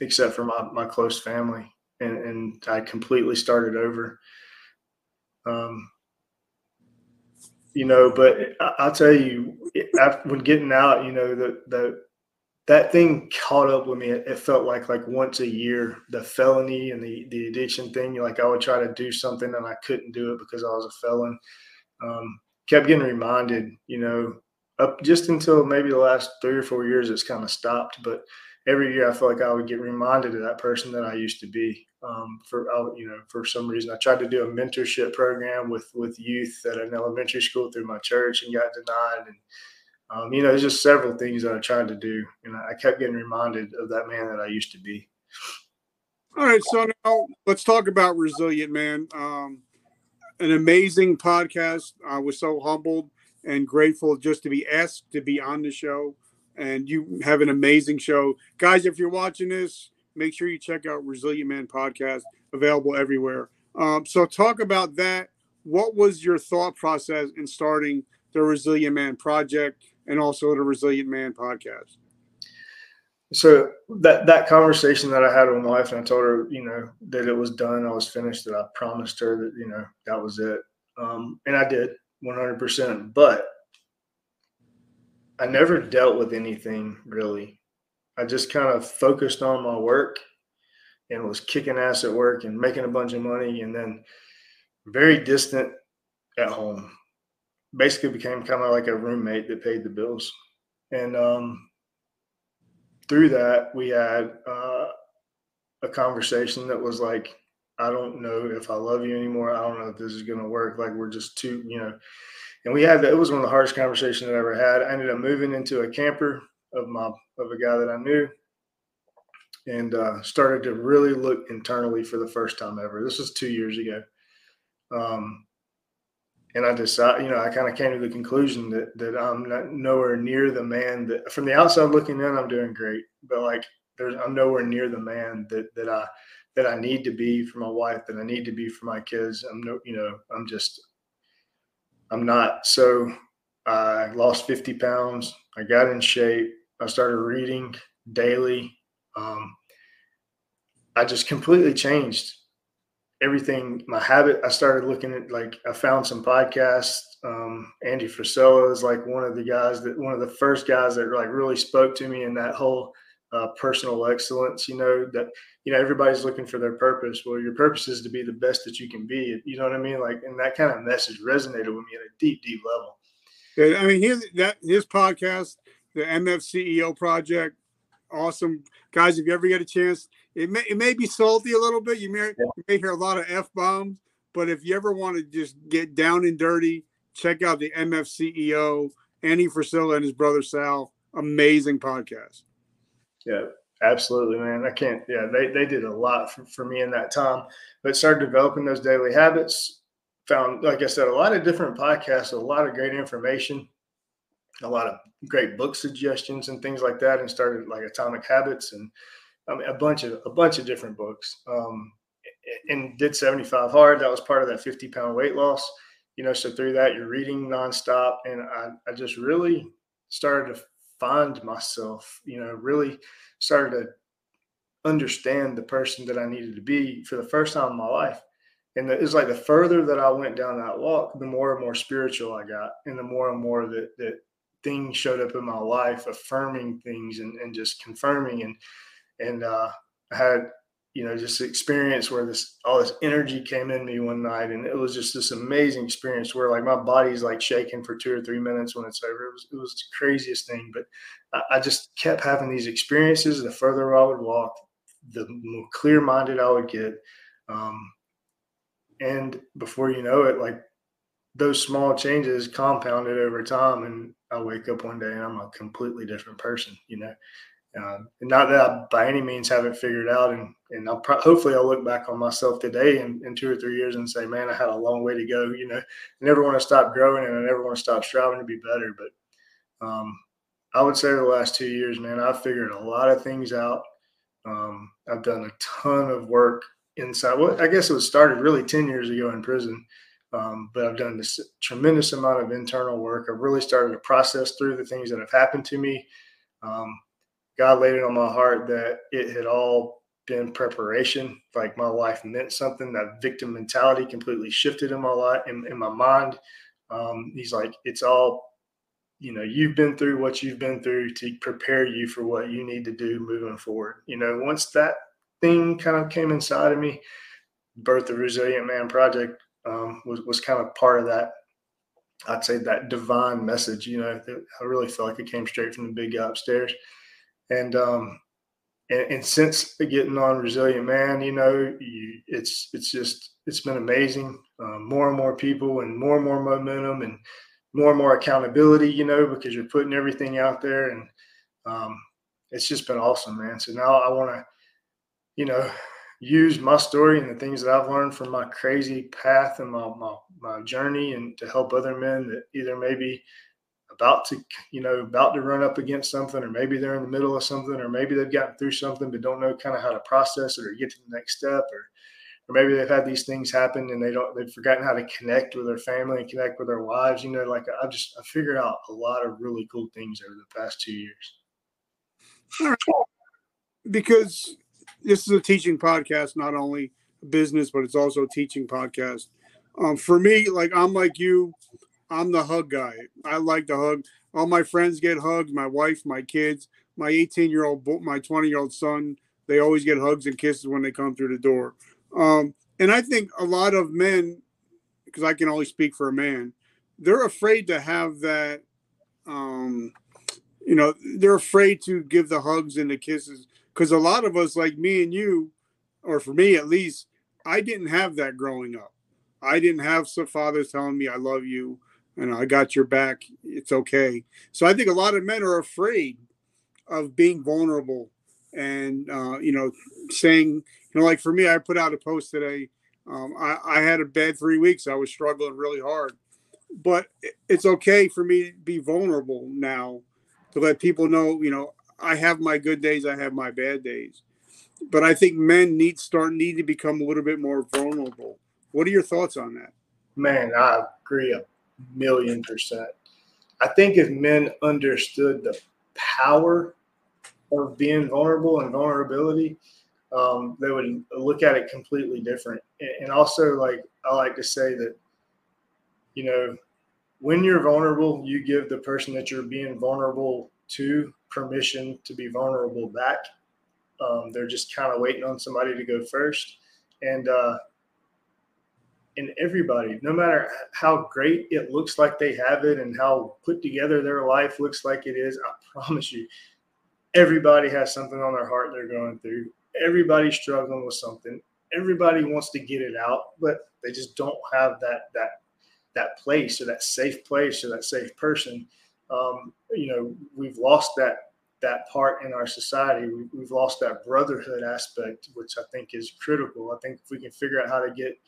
S2: except for my, my close family. And, and I completely started over. Um, you know, but I, will tell you, when getting out, you know, the, the, that thing caught up with me. It, felt like like once a year, the felony and the the addiction thing. Like I would try to do something and I couldn't do it because I was a felon. Um, kept getting reminded, you know, up just until maybe the last three or four years, it's kind of stopped. But every year, I felt like I would get reminded of that person that I used to be. Um, for you know, for some reason, I tried to do a mentorship program with with youth at an elementary school through my church and got denied. And um, you know, there's just several things that I tried to do, and I kept getting reminded of that man that I used to be.
S1: All right, so now let's talk about resilient man. Um, an amazing podcast. I was so humbled and grateful just to be asked to be on the show. And you have an amazing show, guys. If you're watching this, make sure you check out Resilient Man podcast, available everywhere. Um, so, talk about that. What was your thought process in starting the Resilient Man project and also the Resilient Man podcast?
S2: so that that conversation that I had with my wife, and I told her, you know, that it was done, I was finished, that I promised her that, you know, that was it, um, and I did 100. percent But I never dealt with anything really. I just kind of focused on my work and was kicking ass at work and making a bunch of money, and then very distant at home. Basically, became kind of like a roommate that paid the bills, and um, through that, we had uh, a conversation that was like, I don't know if I love you anymore. I don't know if this is going to work. Like we're just too, you know. And we had that. It was one of the hardest conversations I ever had. I ended up moving into a camper of my of a guy that I knew, and uh, started to really look internally for the first time ever. This was two years ago. Um, and I decided, you know, I kind of came to the conclusion that that I'm not nowhere near the man that from the outside looking in, I'm doing great, but like there's I'm nowhere near the man that that I that I need to be for my wife, that I need to be for my kids. I'm no, you know, I'm just I'm not. So I lost 50 pounds. I got in shape. I started reading daily. Um, I just completely changed everything my habit. I started looking at like i found some podcasts. Um, andy frisella is like one of the guys that one of the first guys that like really spoke to me in that whole uh, personal excellence you know that you know everybody's looking for their purpose. Well your purpose is to be the best that you can be. You know what i mean? Like and that kind of message resonated with me at a deep deep level.
S1: I mean his that his podcast the mf ceo project awesome guys if you ever get a chance it may it may be salty a little bit. You may, yeah. you may hear a lot of f bombs, but if you ever want to just get down and dirty, check out the MF CEO Andy Frisella and his brother Sal. Amazing podcast.
S2: Yeah, absolutely, man. I can't. Yeah, they they did a lot for, for me in that time, but started developing those daily habits. Found, like I said, a lot of different podcasts, a lot of great information, a lot of great book suggestions and things like that, and started like Atomic Habits and I mean, a bunch of a bunch of different books. Um, and did 75 hard. That was part of that 50 pound weight loss. You know, so through that, you're reading nonstop, and I, I just really started to find myself. You know, really started to understand the person that I needed to be for the first time in my life. And it's like the further that I went down that walk, the more and more spiritual I got, and the more and more that that things showed up in my life, affirming things and, and just confirming and and uh, I had you know just experience where this all this energy came in me one night, and it was just this amazing experience where like my body's like shaking for two or three minutes when it's over. It was it was the craziest thing, but I, I just kept having these experiences. The further I would walk, the more clear minded I would get. Um, and before you know it, like those small changes compounded over time, and I wake up one day and I'm a completely different person, you know. Um, not that I by any means haven't figured out, and and I'll pro- hopefully I'll look back on myself today in, in two or three years and say, man, I had a long way to go. You know, I never want to stop growing, and I never want to stop striving to be better. But um, I would say the last two years, man, I've figured a lot of things out. Um, I've done a ton of work inside. Well, I guess it was started really ten years ago in prison. Um, but I've done this tremendous amount of internal work. I've really started to process through the things that have happened to me. Um, God laid it on my heart that it had all been preparation. Like my life meant something. That victim mentality completely shifted in my life, in, in my mind. Um, he's like, it's all, you know, you've been through what you've been through to prepare you for what you need to do moving forward. You know, once that thing kind of came inside of me, birth the Resilient Man Project um, was was kind of part of that. I'd say that divine message. You know, I really felt like it came straight from the big guy upstairs, and um, and, and since getting on Resilient Man, you know, you, it's it's just it's been amazing. Um, more and more people, and more and more momentum, and more and more accountability. You know, because you're putting everything out there, and um, it's just been awesome, man. So now I want to, you know, use my story and the things that I've learned from my crazy path and my, my, my journey and to help other men that either maybe about to, you know, about to run up against something, or maybe they're in the middle of something, or maybe they've gotten through something but don't know kind of how to process it or get to the next step, or or maybe they've had these things happen and they don't they've forgotten how to connect with their family and connect with their wives. You know, like I've just I figured out a lot of really cool things over the past two years.
S1: Because this is a teaching podcast, not only business, but it's also a teaching podcast. Um, for me, like I'm like you, I'm the hug guy. I like to hug. All my friends get hugs. My wife, my kids, my 18 year old, my 20 year old son. They always get hugs and kisses when they come through the door. Um, and I think a lot of men, because I can only speak for a man, they're afraid to have that. Um, you know, they're afraid to give the hugs and the kisses because a lot of us, like me and you, or for me at least, I didn't have that growing up. I didn't have some fathers telling me I love you and I got your back. It's okay. So I think a lot of men are afraid of being vulnerable and uh, you know saying you know like for me, I put out a post today. Um, I, I had a bad three weeks. I was struggling really hard, but it's okay for me to be vulnerable now to let people know you know I have my good days, I have my bad days. But I think men need start need to become a little bit more vulnerable. What are your thoughts on that?
S2: Man, I agree a million percent. I think if men understood the power of being vulnerable and vulnerability, um, they would look at it completely different. And also, like I like to say that, you know, when you're vulnerable, you give the person that you're being vulnerable to permission to be vulnerable back. Um, they're just kind of waiting on somebody to go first. And uh, and everybody, no matter how great it looks like they have it and how put together their life looks like it is, I promise you, everybody has something on their heart they're going through. Everybody's struggling with something. Everybody wants to get it out, but they just don't have that that that place or that safe place or that safe person um, you know, we've lost that that part in our society. We, we've lost that brotherhood aspect, which I think is critical. I think if we can figure out how to get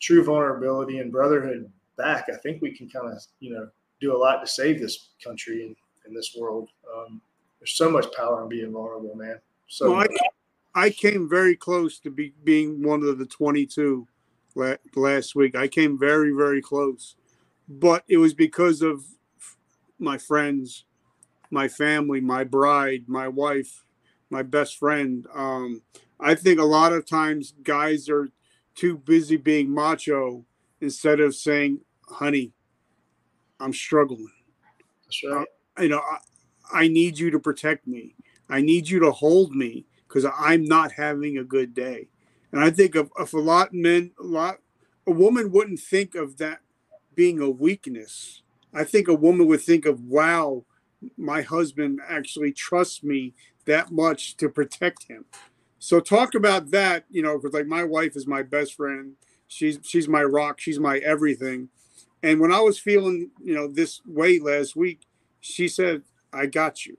S2: true vulnerability and brotherhood back, I think we can kind of, you know, do a lot to save this country and, in this world. Um, there's so much power in being vulnerable, man. So well,
S1: I, I, came very close to be, being one of the 22 last week. I came very, very close, but it was because of my friends, my family, my bride, my wife, my best friend. Um, I think a lot of times guys are too busy being macho instead of saying, honey, I'm struggling.
S2: Right.
S1: Uh, you know, I, I need you to protect me. I need you to hold me because I'm not having a good day. And I think of, of a lot of men, a lot, a woman wouldn't think of that being a weakness. I think a woman would think of, wow, my husband actually trusts me that much to protect him. So talk about that, you know, because like my wife is my best friend. She's she's my rock. She's my everything. And when I was feeling, you know, this way last week, she said, "I got you.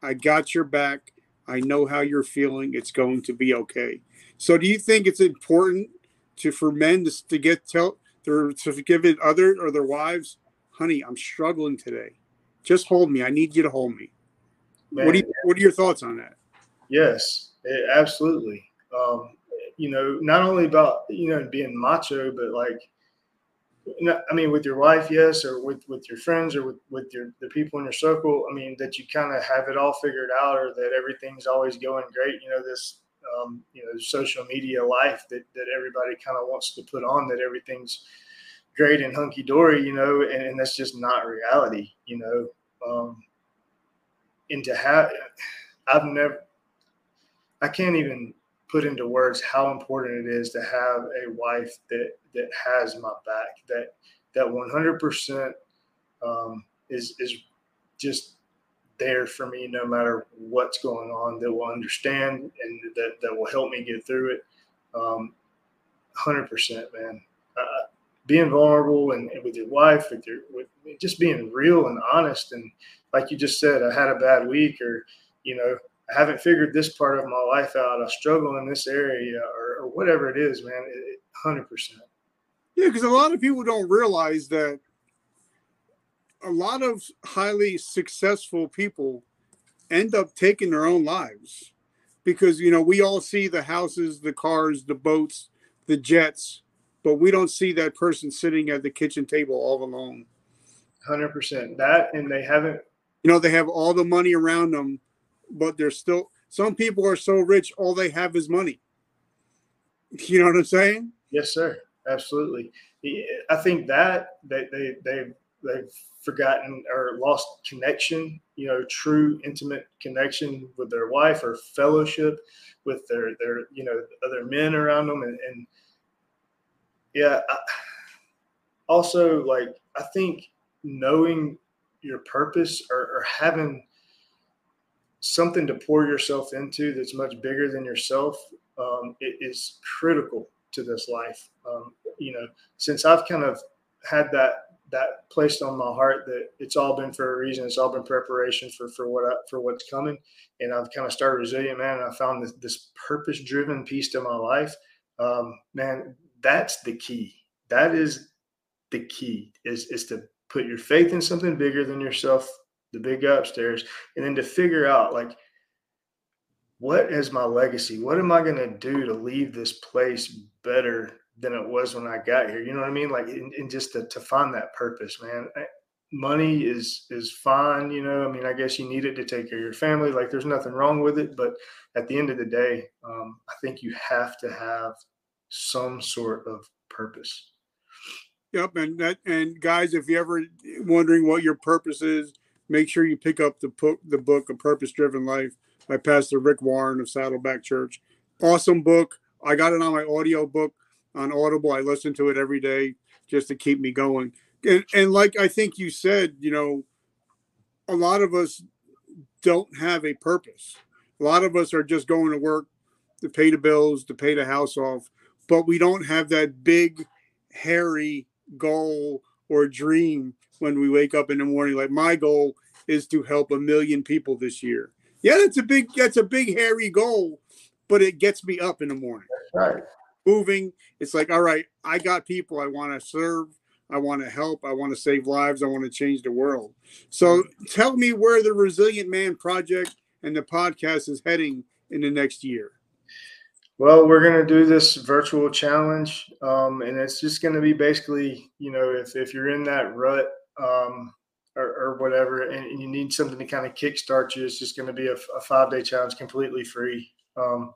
S1: I got your back. I know how you're feeling. It's going to be okay." So do you think it's important to for men to, to get tell their to give it other or their wives honey, I'm struggling today. Just hold me. I need you to hold me. Man, what do you, what are your thoughts on that?
S2: Yes, it, absolutely. Um, you know, not only about you know being macho, but like I mean, with your wife, yes, or with with your friends, or with with your the people in your circle. I mean, that you kind of have it all figured out, or that everything's always going great. You know, this um, you know social media life that that everybody kind of wants to put on that everything's great and hunky dory. You know, and, and, that's just not reality. You know, um, and to have, I've never, I can't even put into words how important it is to have a wife that that has my back that that 100% um, is is just there for me no matter what's going on that will understand and that that will help me get through it um, 100% man being vulnerable and, and, with your wife with your with just being real and honest and like you just said i had a bad week or you know I haven't figured this part of my life out. I struggle in this area or, or whatever it is, man. Hundred percent.
S1: Yeah, because a lot of people don't realize that a lot of highly successful people end up taking their own lives because you know we all see the houses, the cars, the boats, the jets, but we don't see that person sitting at the kitchen table all alone.
S2: Hundred percent. That and they haven't.
S1: You know, they have all the money around them but they're still some people are so rich all they have is money. You know what I'm saying?
S2: Yes, sir. Absolutely. I think that they they they they've forgotten or lost connection, you know, true intimate connection with their wife or fellowship with their their you know other men around them and, and yeah I, also like i think knowing your purpose or, or having something to pour yourself into that's much bigger than yourself um, is critical to this life. Um, you know, since I've kind of had that that placed on my heart that it's all been for a reason. It's all been preparation for for what I, for what's coming. And I've kind of started resilient, man. And I found this, this purpose driven piece to my life. Um, man, that's the key. That is the key. Is is to put your faith in something bigger than yourself the big guy upstairs, and then to figure out like what is my legacy? What am I going to do to leave this place better than it was when I got here? You know what I mean? Like, and, and just to, to find that purpose, man. Money is is fine, you know. I mean, I guess you need it to take care of your family. Like, there's nothing wrong with it, but at the end of the day, um, I think you have to have some sort of purpose.
S1: Yep, and that and guys, if you're ever wondering what your purpose is, make sure you pick up the book, the book, A Purpose Driven Life by Pastor Rick Warren of Saddleback Church. Awesome book. I got it on my audio book on Audible. I listen to it every day just to keep me going. And, and like I think you said, you know, a lot of us don't have a purpose. A lot of us are just going to work to pay the bills, to pay the house off, but we don't have that big, hairy goal or dream when we wake up in the morning. Like my goal is to help a million people this year. Yeah, that's a big that's a big hairy goal, but it gets me up in the morning.
S2: Right.
S1: Moving. It's like, all right, I got people I want to serve. I want to help. I want to save lives. I want to change the world. So tell me where the Resilient Man Project and the podcast is heading in the next year.
S2: Well, we're going to do this virtual challenge, um, and it's just going to be basically, you know, if, if you're in that rut um, or, or, whatever, and you need something to kind of kickstart you, it's just going to be a, a five day challenge completely free. Um,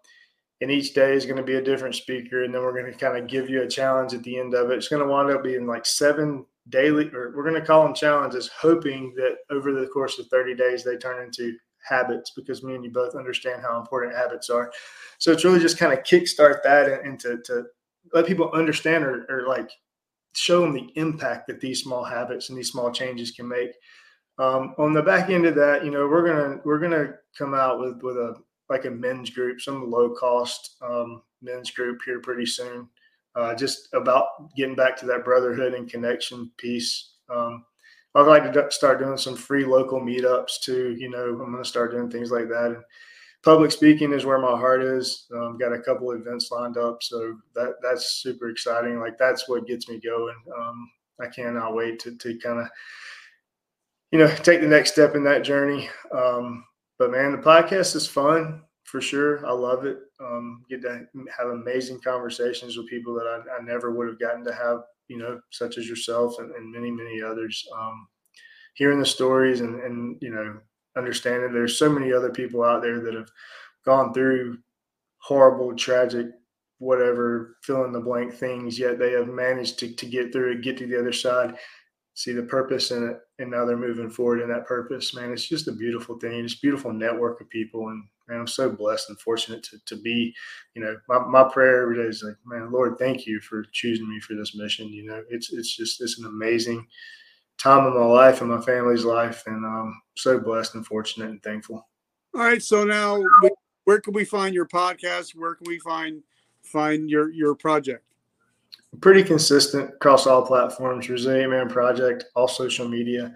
S2: and each day is going to be a different speaker, and then we're going to kind of give you a challenge at the end of it. It's going to wind up being like seven daily, or we're going to call them challenges, hoping that over the course of 30 days they turn into habits because me and you both understand how important habits are. So it's really just kind of kickstart that and, and to, to let people understand or, or, like show them the impact that these small habits and these small changes can make. Um, on the back end of that, you know, we're gonna we're gonna come out with with a like a men's group, some low cost um, men's group here pretty soon. Uh, just about getting back to that brotherhood and connection piece. Um, I'd like to start doing some free local meetups too. You know, I'm going to start doing things like that. And public speaking is where my heart is. Um, got a couple events lined up, so that that's super exciting. Like that's what gets me going. Um, I cannot wait to to kind of you know take the next step in that journey. Um, but man, the podcast is fun for sure. I love it. Um, get to have amazing conversations with people that I, I never would have gotten to have you know, such as yourself and, and many, many others. Um, hearing the stories and, and, you know, understanding there's so many other people out there that have gone through horrible, tragic, whatever, fill in the blank things, yet they have managed to, to get through it, get to the other side, see the purpose in it, and now they're moving forward in that purpose. Man, it's just a beautiful thing. It's beautiful network of people. And man, I'm so blessed and fortunate to, to be, you know, my, my prayer every day is like, man, Lord, thank you for choosing me for this mission. You know, it's it's just it's an amazing time of my life and my family's life. And I'm so blessed and fortunate and thankful.
S1: All right. So now where can we find your podcast? Where can we find find your your project?
S2: Pretty consistent across all platforms. Resilient Man Project, all social media.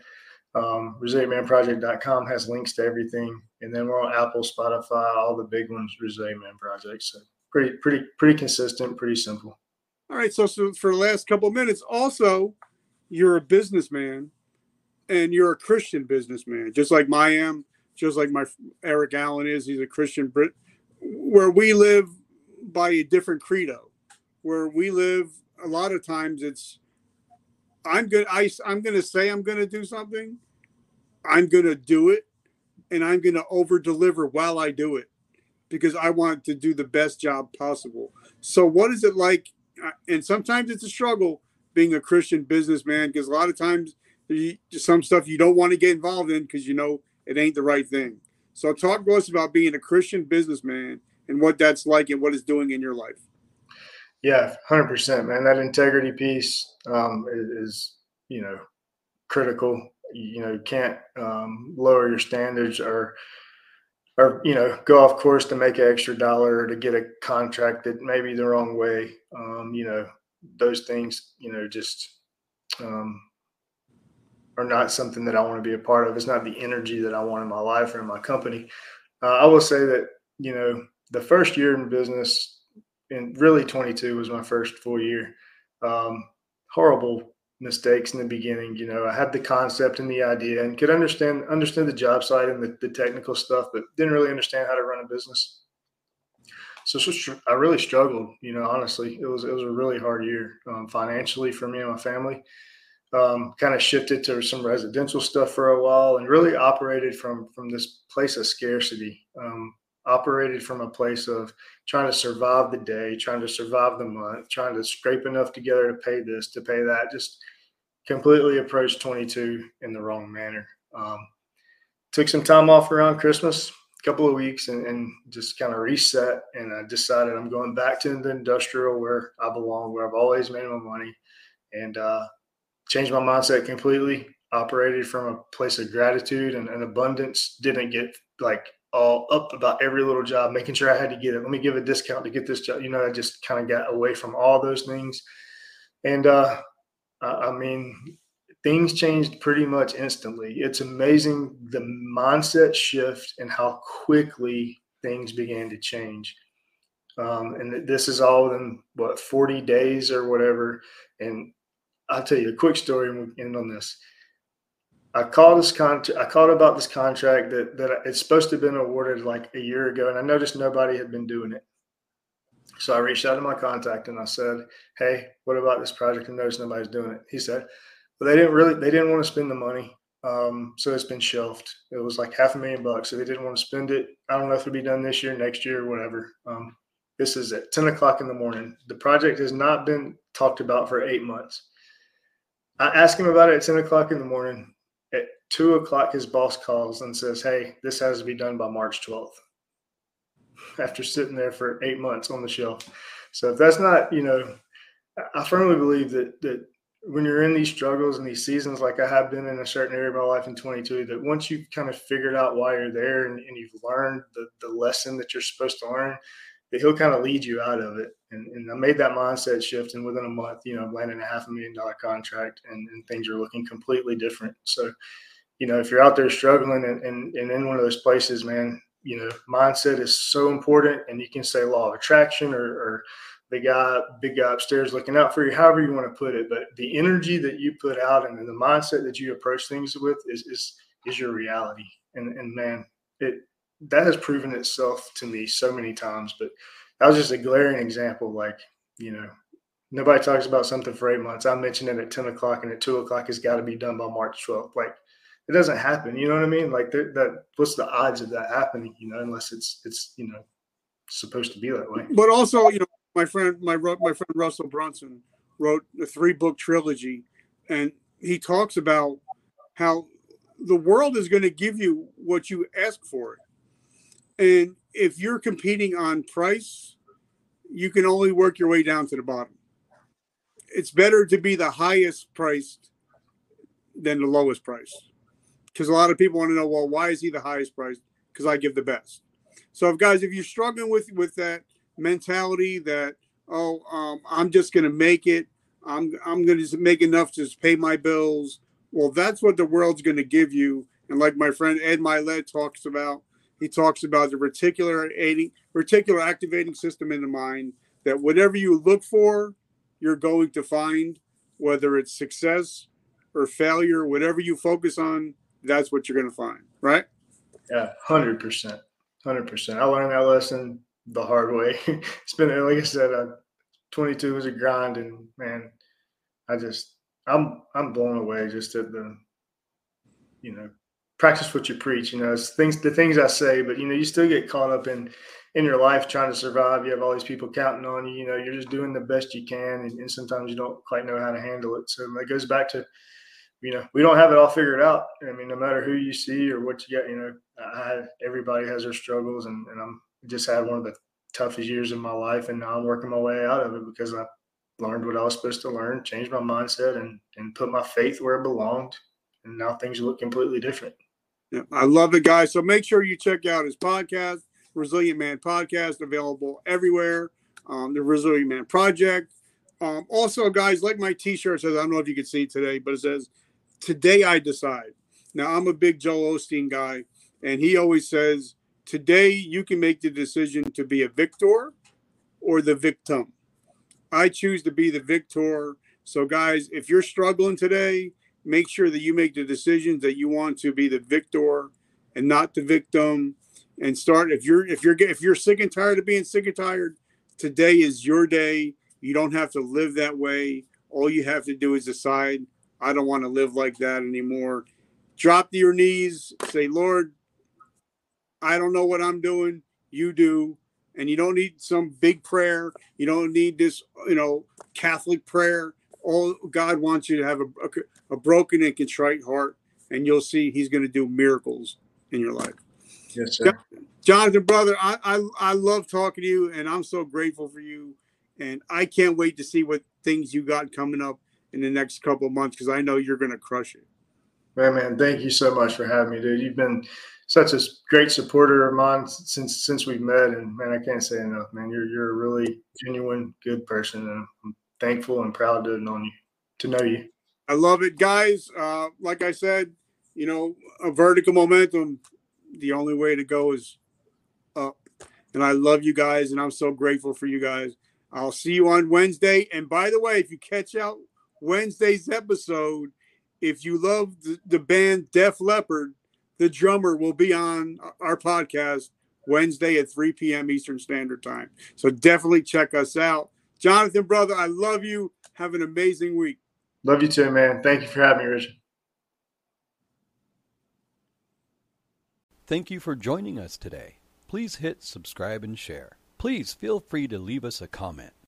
S2: Um, ResilientManProject.com has links to everything, and then we're on Apple, Spotify, all the big ones. Resilient Man Project. So pretty, pretty, pretty consistent. Pretty simple.
S1: All right. So, so for the last couple of minutes, also, you're a businessman, and you're a Christian businessman, just like I am just like my Eric Allen is. He's a Christian Brit. Where we live by a different credo. Where we live, a lot of times it's I'm good. I I'm going to say I'm going to do something. I'm going to do it, and I'm going to over deliver while I do it, because I want to do the best job possible. So, what is it like? Uh, and sometimes it's a struggle being a Christian businessman because a lot of times there's some stuff you don't want to get involved in because you know it ain't the right thing. So talk to us about being a Christian businessman and what that's like and what it's doing in your life.
S2: Yeah, hundred percent, man. That integrity piece um, is, you know, critical. You know, you can't um, lower your standards or, or you know, go off course to make an extra dollar or to get a contract that maybe the wrong way. Um, you know, those things, you know, just um, are not something that I want to be a part of. It's not the energy that I want in my life or in my company. Uh, I will say that, you know, the first year in business, and really 22 was my first full year. Um, horrible mistakes in the beginning. You know, I had the concept and the idea and could understand understand the job site and the, the technical stuff, but didn't really understand how to run a business. So, so I really struggled. You know, honestly, it was it was a really hard year um, financially for me and my family um, kind of shifted to some residential stuff for a while and really operated from from this place of scarcity um, operated from a place of trying to survive the day trying to survive the month trying to scrape enough together to pay this to pay that just completely approached 22 in the wrong manner um, took some time off around christmas a couple of weeks and, and just kind of reset and i decided i'm going back to the industrial where i belong where i've always made my money and uh, changed my mindset completely. Operated from a place of gratitude and, and abundance. Didn't get like all up about every little job, making sure I had to get it. Let me give a discount to get this job. You know, I just kind of got away from all those things. And uh, I mean, things changed pretty much instantly. It's amazing the mindset shift and how quickly things began to change. Um, and this is all in what 40 days or whatever. And I'll tell you a quick story and we'll end on this. I called this contract. I called about this contract that that it's supposed to have been awarded like a year ago, and I noticed nobody had been doing it. So I reached out to my contact and I said, "Hey, what about this project? I noticed nobody's doing it." He said, "Well, they didn't really. They didn't want to spend the money, um, so it's been shelved. It was like half a million bucks, so they didn't want to spend it. I don't know if it'll be done this year, next year, whatever." Um, this is at 10 o'clock in the morning. The project has not been talked about for eight months. I ask him about it at 10 o'clock in the morning. Two o'clock, his boss calls and says, Hey, this has to be done by March 12th. After sitting there for eight months on the shelf. So if that's not, you know, I firmly believe that that when you're in these struggles and these seasons, like I have been in a certain area of my life in 22, that once you've kind of figured out why you're there and, and you've learned the, the lesson that you're supposed to learn, that he'll kind of lead you out of it. And, and I made that mindset shift, and within a month, you know, I'm landing a half a million dollar contract, and, and things are looking completely different. So, you know, if you're out there struggling and, and, and in one of those places, man, you know, mindset is so important. And you can say law of attraction or, or the guy, big guy upstairs looking out for you, however you want to put it. But the energy that you put out and the mindset that you approach things with is is is your reality. And and man, it that has proven itself to me so many times. But that was just a glaring example. Like, you know, nobody talks about something for eight months. I mentioned it at 10 o'clock and at two o'clock, it's got to be done by March 12th. Like it doesn't happen. You know what I mean? Like that, what's the odds of that happening, you know, unless it's, it's, you know, supposed to be that way.
S1: But also, you know, my friend, my, my friend Russell Brunson wrote a three book trilogy and he talks about how the world is going to give you what you ask for And if you're competing on price, you can only work your way down to the bottom. It's better to be the highest priced than the lowest price. Because a lot of people want to know, well, why is he the highest priced? Because I give the best. So, if guys, if you're struggling with with that mentality that oh, um, I'm just going to make it, I'm I'm going to make enough to pay my bills. Well, that's what the world's going to give you. And like my friend Ed Mylett talks about, he talks about the reticular aiding, reticular activating system in the mind. That whatever you look for, you're going to find, whether it's success or failure, whatever you focus on, that's what you're going to find, right?
S2: Yeah, hundred percent, hundred percent. I learned that lesson the hard way. it's been like I said, uh, 22 was a grind, and man, I just I'm I'm blown away just at the you know practice what you preach. You know, it's things the things I say, but you know, you still get caught up in in your life trying to survive. You have all these people counting on you. You know, you're just doing the best you can, and, and sometimes you don't quite know how to handle it. So it goes back to you know, we don't have it all figured out. I mean, no matter who you see or what you get, you know, I, everybody has their struggles, and, and I'm just had one of the toughest years of my life, and now I'm working my way out of it because I learned what I was supposed to learn, changed my mindset, and and put my faith where it belonged, and now things look completely different.
S1: Yeah, I love it, guys. So make sure you check out his podcast, Resilient Man Podcast, available everywhere. Um, the Resilient Man Project. Um, also, guys, like my T-shirt says, I don't know if you can see today, but it says, "Today I decide." Now, I'm a big Joel Osteen guy, and he always says, Today, you can make the decision to be a victor or the victim. I choose to be the victor. So, guys, if you're struggling today, make sure that you make the decisions that you want to be the victor and not the victim. And start if you're if you're if you're sick and tired of being sick and tired, today is your day. You don't have to live that way. All you have to do is decide, I don't want to live like that anymore. Drop to your knees, say, Lord, I don't know what I'm doing. You do. And you don't need some big prayer. You don't need this, you know, Catholic prayer. All God wants you to have a, a, a broken and contrite heart, and you'll see He's going to do miracles in your life.
S2: Yes, sir.
S1: Jonathan, brother, I, I I love talking to you, and I'm so grateful for you. And I can't wait to see what things you got coming up in the next couple of months because I know you're going to crush it.
S2: Man, man, thank you so much for having me, dude. You've been such a great supporter of mine since since we've met, and man, I can't say enough, man. You're you're a really genuine, good person, and I'm thankful and proud to have known you, to know you.
S1: I love it, guys. Uh, like I said, you know, a vertical momentum. The only way to go is up, and I love you guys, and I'm so grateful for you guys. I'll see you on Wednesday. And by the way, if you catch out Wednesday's episode, if you love the, the band Def Leppard the drummer will be on our podcast Wednesday at 3 p.m. Eastern Standard Time. So definitely check us out. Jonathan, brother, I love you. Have an amazing week.
S2: Love you too, man. Thank you for having me, Richard.
S3: Thank you for joining us today. Please hit subscribe and share. Please feel free to leave us a comment.